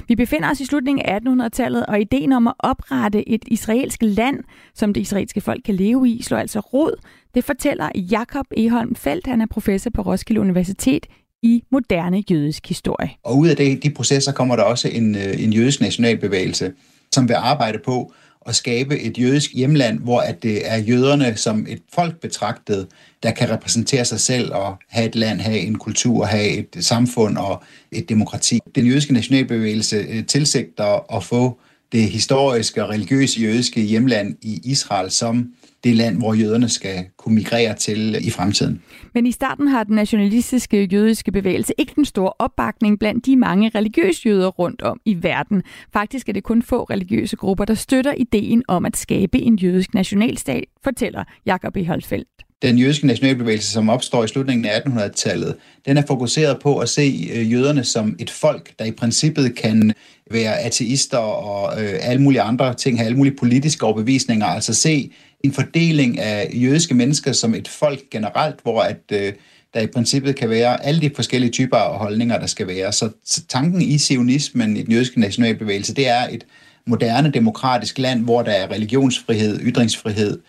S3: Vi befinder os i slutningen af 1800-tallet, og ideen om at oprette et israelsk land, som det israelske folk kan leve i, slår altså rod. Det fortæller Jakob Eholm Felt, han er professor på Roskilde Universitet i moderne jødisk historie.
S9: Og ud af det, de processer kommer der også en, øh, en jødisk nationalbevægelse, som vil arbejde på at skabe et jødisk hjemland, hvor at det er jøderne som et folk betragtet, der kan repræsentere sig selv og have et land, have en kultur, have et samfund og et demokrati. Den jødiske nationalbevægelse øh, tilsigter at få det historiske og religiøse jødiske hjemland i Israel som det land, hvor jøderne skal kunne migrere til i fremtiden.
S3: Men i starten har den nationalistiske jødiske bevægelse ikke den store opbakning blandt de mange religiøse jøder rundt om i verden. Faktisk er det kun få religiøse grupper, der støtter ideen om at skabe en jødisk nationalstat, fortæller Jakob E. Holfeldt
S9: den jødiske nationalbevægelse, som opstår i slutningen af 1800-tallet, den er fokuseret på at se øh, jøderne som et folk, der i princippet kan være ateister og øh, alle mulige andre ting, have alle mulige politiske overbevisninger, altså se en fordeling af jødiske mennesker som et folk generelt, hvor at øh, der i princippet kan være alle de forskellige typer af holdninger, der skal være. Så, så tanken i sionismen, i den jødiske nationalbevægelse, det er et moderne demokratisk land, hvor der er religionsfrihed, ytringsfrihed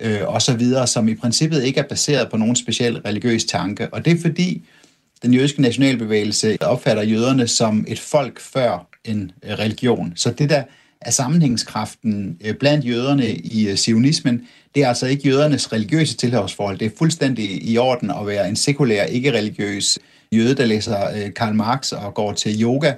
S9: øh, og så videre, som i princippet ikke er baseret på nogen speciel religiøs tanke. Og det er fordi, den jødiske nationalbevægelse opfatter jøderne som et folk før en øh, religion. Så det der er sammenhængskraften øh, blandt jøderne i øh, sionismen, det er altså ikke jødernes religiøse tilhørsforhold. Det er fuldstændig i orden at være en sekulær, ikke-religiøs jøde, der læser Karl Marx og går til yoga,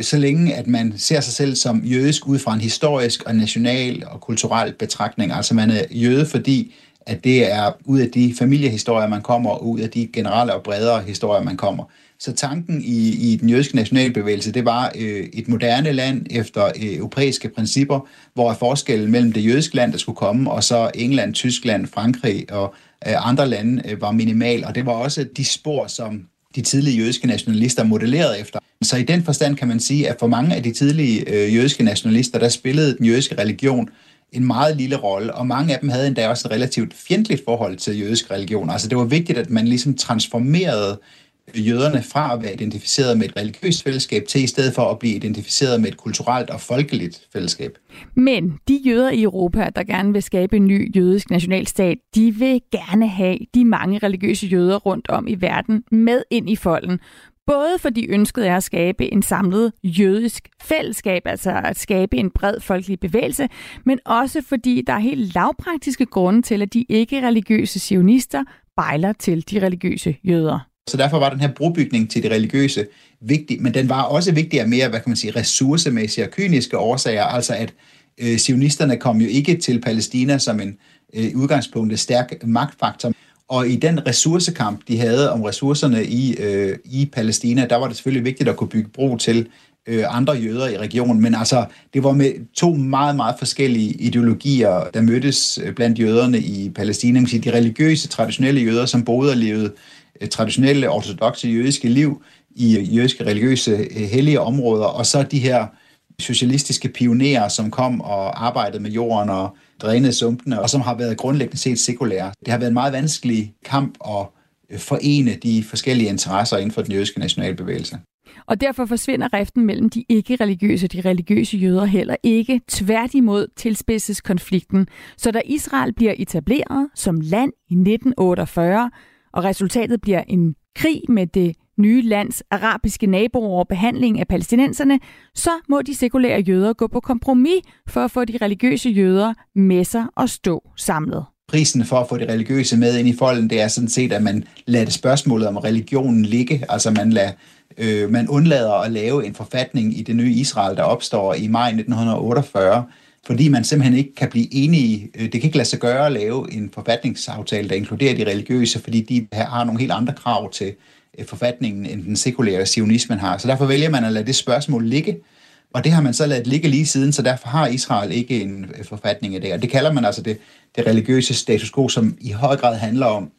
S9: så længe at man ser sig selv som jødisk ud fra en historisk og national og kulturel betragtning. Altså man er jøde, fordi at det er ud af de familiehistorier, man kommer, og ud af de generelle og bredere historier, man kommer. Så tanken i, i den jødiske nationalbevægelse, det var øh, et moderne land efter øh, europæiske principper, hvor forskellen mellem det jødiske land, der skulle komme, og så England, Tyskland, Frankrig og øh, andre lande øh, var minimal. Og det var også de spor, som de tidlige jødiske nationalister modellerede efter. Så i den forstand kan man sige, at for mange af de tidlige øh, jødiske nationalister, der spillede den jødiske religion en meget lille rolle, og mange af dem havde endda også et relativt fjendtligt forhold til jødisk religion. Altså det var vigtigt, at man ligesom transformerede jøderne fra at være identificeret med et religiøst fællesskab til i stedet for at blive identificeret med et kulturelt og folkeligt fællesskab.
S3: Men de jøder i Europa, der gerne vil skabe en ny jødisk nationalstat, de vil gerne have de mange religiøse jøder rundt om i verden med ind i folden. Både fordi ønsket er at skabe en samlet jødisk fællesskab, altså at skabe en bred folkelig bevægelse, men også fordi der er helt lavpraktiske grunde til, at de ikke-religiøse sionister bejler til de religiøse jøder.
S9: Så derfor var den her brobygning til det religiøse vigtig, men den var også vigtig af mere, hvad kan man sige, ressourcemæssige og kyniske årsager, altså at øh, sionisterne kom jo ikke til Palæstina som en øh, udgangspunkt stærk magtfaktor, og i den ressourcekamp, de havde om ressourcerne i, øh, i Palæstina, der var det selvfølgelig vigtigt at kunne bygge bro til øh, andre jøder i regionen, men altså, det var med to meget, meget forskellige ideologier, der mødtes øh, blandt jøderne i Palæstina. Man De religiøse, traditionelle jøder, som boede og levede Øh, traditionelle ortodoxe jødiske liv i øh, jødiske religiøse øh, hellige områder, og så de her socialistiske pionerer, som kom og arbejdede med jorden og drænede sumpene, og som har været grundlæggende set sekulære. Det har været en meget vanskelig kamp at øh, forene de forskellige interesser inden for den jødiske nationalbevægelse.
S3: Og derfor forsvinder riften mellem de ikke-religiøse og de religiøse jøder heller ikke. Tværtimod tilspidses konflikten. Så da Israel bliver etableret som land i 1948, og resultatet bliver en krig med det nye lands arabiske naboer og behandling af palæstinenserne, så må de sekulære jøder gå på kompromis for at få de religiøse jøder med sig og stå samlet.
S9: Prisen for at få de religiøse med ind i folden, det er sådan set, at man lader spørgsmålet om religionen ligge. Altså man, lader, øh, man undlader at lave en forfatning i det nye Israel, der opstår i maj 1948, fordi man simpelthen ikke kan blive enige. Øh, det kan ikke lade sig gøre at lave en forfatningsaftale, der inkluderer de religiøse, fordi de har nogle helt andre krav til Øh, forfatningen, end den sekulære sionismen har. Så derfor vælger man at lade det spørgsmål ligge, og det har man så ladet ligge lige siden, så derfor har Israel ikke en øh, forfatning i det. Og det kalder man altså det, det religiøse status quo, som i høj grad handler om,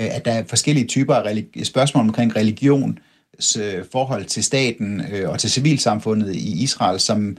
S9: øh, at der er forskellige typer af spørgsmål omkring religion, forhold til staten og til civilsamfundet i Israel, som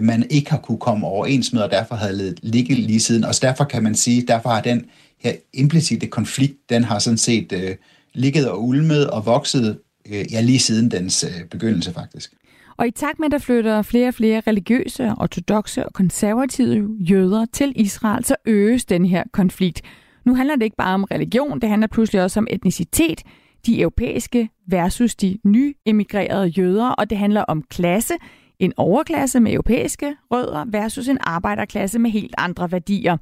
S9: man ikke har kunne komme overens med, og derfor havde ladet ligge lige siden. Og derfor kan man sige, derfor har den her implicite konflikt, den har sådan set øh, ligget og ulmet og vokset øh, ja, lige siden dens øh, begyndelse faktisk.
S3: Og i takt med, at der flytter flere og flere religiøse, ortodoxe og konservative jøder til Israel, så øges den her konflikt. Nu handler det ikke bare om religion, det handler pludselig også om etnicitet, de europæiske versus de nyemigrerede jøder, og det handler om klasse, en overklasse med europæiske rødder versus en arbejderklasse med helt andre værdier.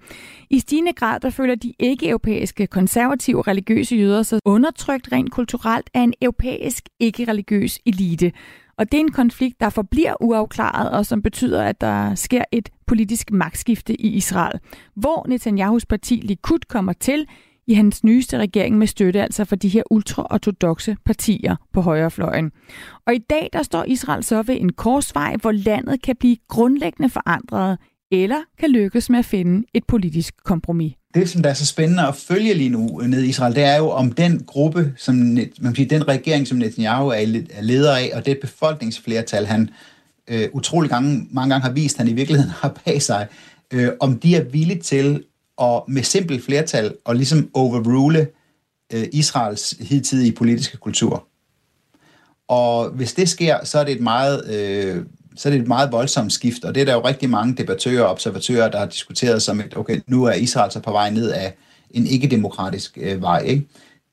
S3: I stigende grad der føler de ikke-europæiske konservative religiøse jøder sig undertrykt rent kulturelt af en europæisk ikke-religiøs elite. Og det er en konflikt, der forbliver uafklaret, og som betyder, at der sker et politisk magtskifte i Israel, hvor Netanyahus parti Likud kommer til i hans nyeste regering med støtte altså for de her ultraortodoxe partier på højrefløjen. Og i dag der står Israel så ved en korsvej, hvor landet kan blive grundlæggende forandret, eller kan lykkes med at finde et politisk kompromis.
S9: Det, som der er så spændende at følge lige nu øh, ned i Israel, det er jo om den gruppe, som man siger, den regering, som Netanyahu er leder af, og det befolkningsflertal, han øh, utrolig gange, mange gange har vist, han i virkeligheden har bag sig, øh, om de er villige til og med simpelt flertal og ligesom overrule øh, Israels hidtidige politiske kultur. Og hvis det sker, så er det et meget, øh, så er det et meget voldsomt skift, og det er der jo rigtig mange debattører og observatører, der har diskuteret som at okay, nu er Israel så på vej ned af en ikke-demokratisk øh, vej. Ikke?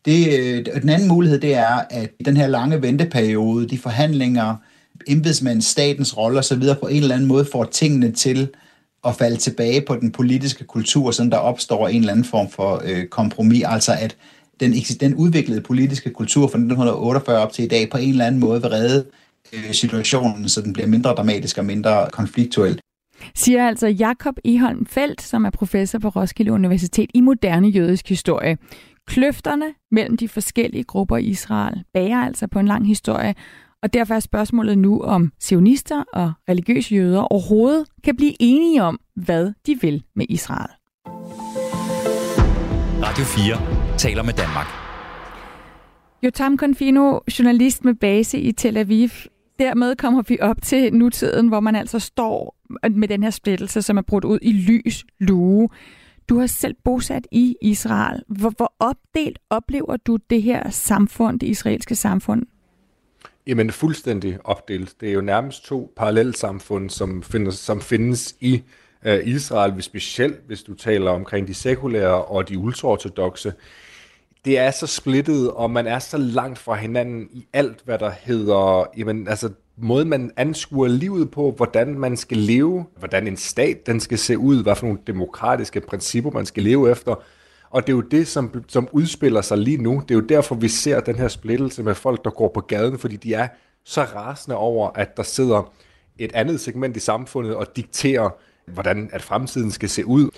S9: Det, øh, den anden mulighed, det er, at den her lange venteperiode, de forhandlinger, embedsmænd, statens rolle osv. på en eller anden måde får tingene til at falde tilbage på den politiske kultur, sådan der opstår en eller anden form for øh, kompromis, altså at den, den udviklede politiske kultur fra 1948 op til i dag på en eller anden måde vil redde øh, situationen, så den bliver mindre dramatisk og mindre konfliktuel.
S3: Siger altså Jakob Eholm Felt, som er professor på Roskilde Universitet i moderne jødisk historie. Kløfterne mellem de forskellige grupper i Israel bærer altså på en lang historie, og derfor er spørgsmålet nu, om sionister og religiøse jøder overhovedet kan blive enige om, hvad de vil med Israel.
S2: Radio 4 taler med Danmark.
S3: Jotam Confino, journalist med base i Tel Aviv. Dermed kommer vi op til nutiden, hvor man altså står med den her splittelse, som er brudt ud i lys lue. Du har selv bosat i Israel. Hvor, hvor opdelt oplever du det her samfund, det israelske samfund?
S4: Jamen fuldstændig opdelt. Det er jo nærmest to parallelsamfund, som findes, som findes i øh, Israel, specielt hvis du taler omkring de sekulære og de ultraortodoxe. Det er så splittet, og man er så langt fra hinanden i alt, hvad der hedder, jamen, altså, måde man anskuer livet på, hvordan man skal leve, hvordan en stat den skal se ud, hvad for nogle demokratiske principper man skal leve efter, og det er jo det, som, som udspiller sig lige nu. Det er jo derfor, vi ser den her splittelse med folk, der går på gaden, fordi de er så rasende over, at der sidder et andet segment i samfundet og dikterer, hvordan at fremtiden skal se ud.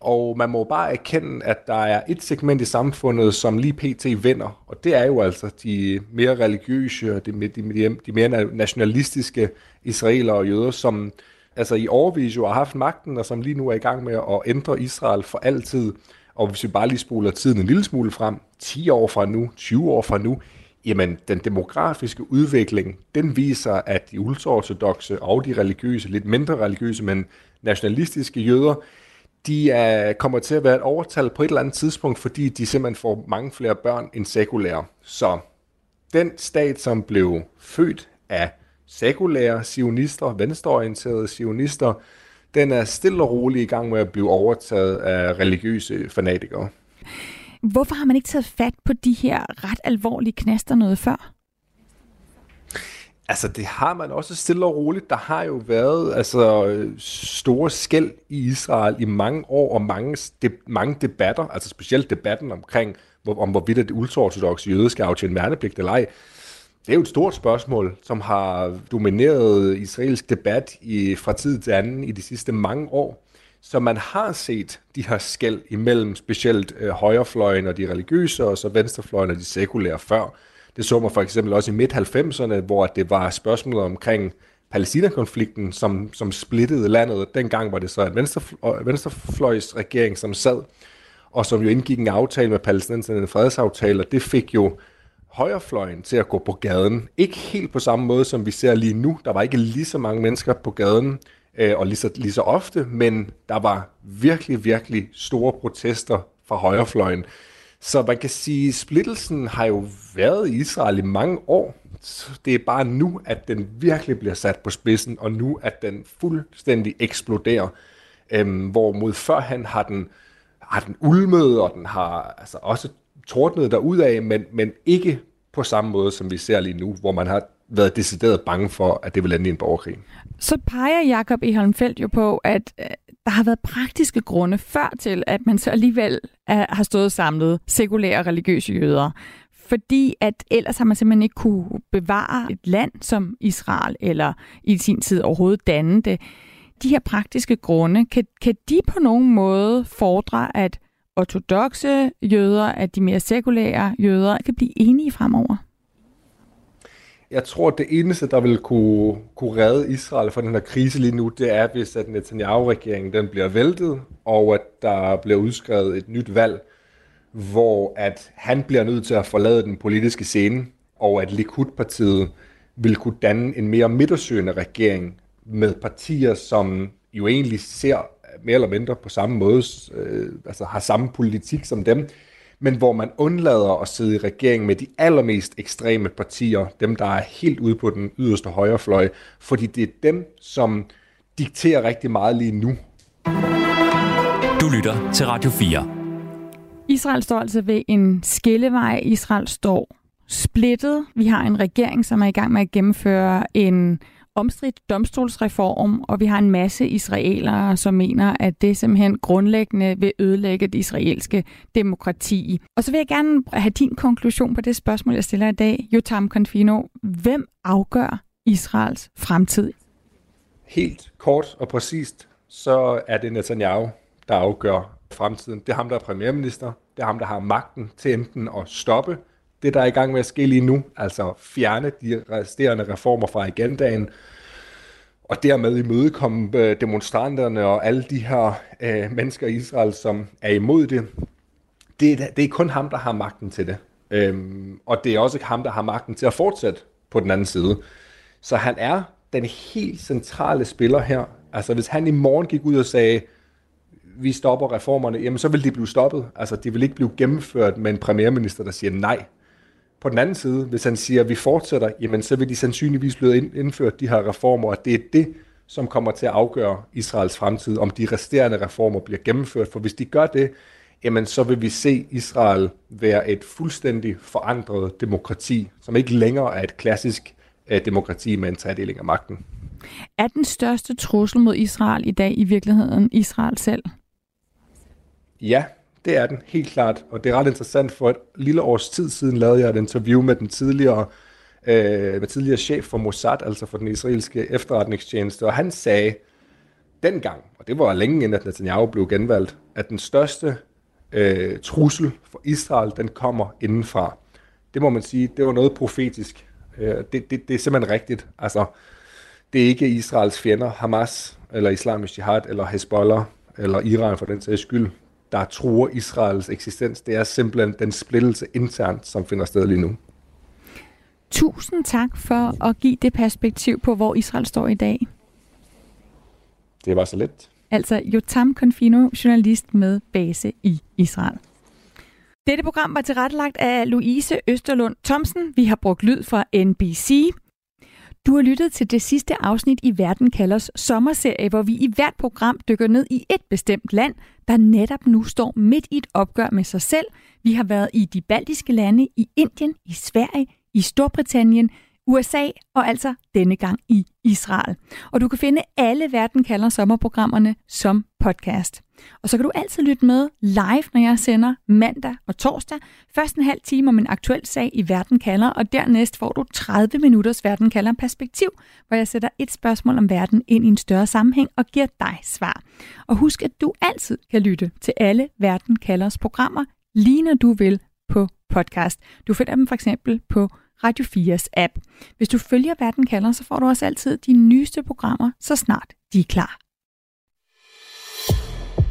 S4: Og man må bare erkende, at der er et segment i samfundet, som lige pt. vinder, og det er jo altså de mere religiøse, de, de, de mere nationalistiske israelere og jøder, som altså i overvis jo har haft magten, og som lige nu er i gang med at ændre Israel for altid. Og hvis vi bare lige spoler tiden en lille smule frem, 10 år fra nu, 20 år fra nu, jamen den demografiske udvikling, den viser, at de ultraortodoxe og de religiøse, lidt mindre religiøse, men nationalistiske jøder, de er, kommer til at være et overtal på et eller andet tidspunkt, fordi de simpelthen får mange flere børn end sekulære. Så den stat, som blev født af sekulære sionister, venstreorienterede sionister, den er stille og roligt i gang med at blive overtaget af religiøse fanatikere.
S3: Hvorfor har man ikke taget fat på de her ret alvorlige knaster noget før?
S4: Altså, det har man også stille og roligt. Der har jo været altså, store skæld i Israel i mange år, og mange, de, mange debatter, altså specielt debatten omkring, hvor, om hvorvidt det ultraortodoxe jøde skal aftjene værnepligt eller ej det er jo et stort spørgsmål, som har domineret israelsk debat i, fra tid til anden i de sidste mange år. Så man har set de her skæld imellem specielt øh, højrefløjen og de religiøse, og så venstrefløjen og de sekulære før. Det så man for eksempel også i midt-90'erne, hvor det var spørgsmålet omkring Palæstina-konflikten, som, som splittede landet. Dengang var det så en venstrefløj, øh, venstrefløjsregering, som sad, og som jo indgik en aftale med palæstinenserne, en fredsaftale, og det fik jo højrefløjen til at gå på gaden. Ikke helt på samme måde, som vi ser lige nu. Der var ikke lige så mange mennesker på gaden, øh, og lige så, lige så ofte, men der var virkelig, virkelig store protester fra højrefløjen. Så man kan sige, at splittelsen har jo været i Israel i mange år. Det er bare nu, at den virkelig bliver sat på spidsen, og nu at den fuldstændig eksploderer. Øhm, hvor mod førhen har den, har den ulmet, og den har altså også tordnede der af, men, men ikke på samme måde, som vi ser lige nu, hvor man har været decideret bange for, at det vil ende i en borgerkrig.
S3: Så peger Jakob i Holmfeldt jo på, at øh, der har været praktiske grunde før til, at man så alligevel er, har stået samlet sekulære og religiøse jøder. Fordi at ellers har man simpelthen ikke kunne bevare et land som Israel, eller i sin tid overhovedet danne det. De her praktiske grunde, kan, kan de på nogen måde fordre, at ortodoxe jøder, at de mere sekulære jøder kan blive enige fremover?
S4: Jeg tror, at det eneste, der vil kunne, kunne redde Israel fra den her krise lige nu, det er, hvis at Netanyahu-regeringen den bliver væltet, og at der bliver udskrevet et nyt valg, hvor at han bliver nødt til at forlade den politiske scene, og at Likud-partiet vil kunne danne en mere midtersøgende regering med partier, som jo egentlig ser mere eller mindre på samme måde, øh, altså har samme politik som dem, men hvor man undlader at sidde i regering med de allermest ekstreme partier, dem der er helt ude på den yderste højrefløj, fordi det er dem, som dikterer rigtig meget lige nu.
S2: Du lytter til Radio 4.
S3: Israel står altså ved en skillevej. Israel står splittet. Vi har en regering, som er i gang med at gennemføre en omstridt domstolsreform, og vi har en masse israelere, som mener, at det simpelthen grundlæggende vil ødelægge det israelske demokrati. Og så vil jeg gerne have din konklusion på det spørgsmål, jeg stiller i dag. Jotam Konfino, hvem afgør Israels fremtid?
S4: Helt kort og præcist, så er det Netanyahu, der afgør fremtiden. Det er ham, der er premierminister. Det er ham, der har magten til enten at stoppe det, der er i gang med at ske lige nu, altså fjerne de resterende reformer fra agendaen, og dermed imødekomme øh, demonstranterne og alle de her øh, mennesker i Israel, som er imod det. Det er, det er kun ham, der har magten til det. Øhm, og det er også ham, der har magten til at fortsætte på den anden side. Så han er den helt centrale spiller her. Altså hvis han i morgen gik ud og sagde, vi stopper reformerne, jamen så vil de blive stoppet. Altså de vil ikke blive gennemført med en premierminister, der siger nej. På den anden side, hvis han siger, at vi fortsætter, jamen så vil de sandsynligvis blive indført de her reformer, og det er det, som kommer til at afgøre Israels fremtid, om de resterende reformer bliver gennemført. For hvis de gør det, jamen så vil vi se Israel være et fuldstændig forandret demokrati, som ikke længere er et klassisk uh, demokrati med en tredeling af magten.
S3: Er den største trussel mod Israel i dag i virkeligheden Israel selv?
S4: Ja, det er den, helt klart. Og det er ret interessant, for et lille års tid siden lavede jeg et interview med den tidligere, øh, med tidligere chef for Mossad, altså for den israelske efterretningstjeneste, og han sagde dengang, og det var længe inden at Netanyahu blev genvalgt, at den største øh, trussel for Israel, den kommer indenfra. Det må man sige, det var noget profetisk. Øh, det, det, det er simpelthen rigtigt. Altså, det er ikke Israels fjender, Hamas, eller Islamisk Jihad, eller Hezbollah, eller Iran for den sags skyld der truer Israels eksistens. Det er simpelthen den splittelse internt, som finder sted lige nu.
S3: Tusind tak for at give det perspektiv på, hvor Israel står i dag.
S4: Det var så let.
S3: Altså Jotam Confino, journalist med base i Israel. Dette program var tilrettelagt af Louise Østerlund Thomsen. Vi har brugt lyd fra NBC. Du har lyttet til det sidste afsnit i Verden kalders sommerserie, hvor vi i hvert program dykker ned i et bestemt land, der netop nu står midt i et opgør med sig selv. Vi har været i de baltiske lande, i Indien, i Sverige, i Storbritannien, USA og altså denne gang i Israel. Og du kan finde alle Verden kalder sommerprogrammerne som podcast. Og så kan du altid lytte med live, når jeg sender mandag og torsdag. Først en halv time om en aktuel sag i Verden kalder, og dernæst får du 30 minutters Verden kalder perspektiv, hvor jeg sætter et spørgsmål om verden ind i en større sammenhæng og giver dig svar. Og husk, at du altid kan lytte til alle Verden kalders programmer, lige når du vil på podcast. Du finder dem for eksempel på Radio 4's app. Hvis du følger Verden kalder, så får du også altid de nyeste programmer, så snart de er klar.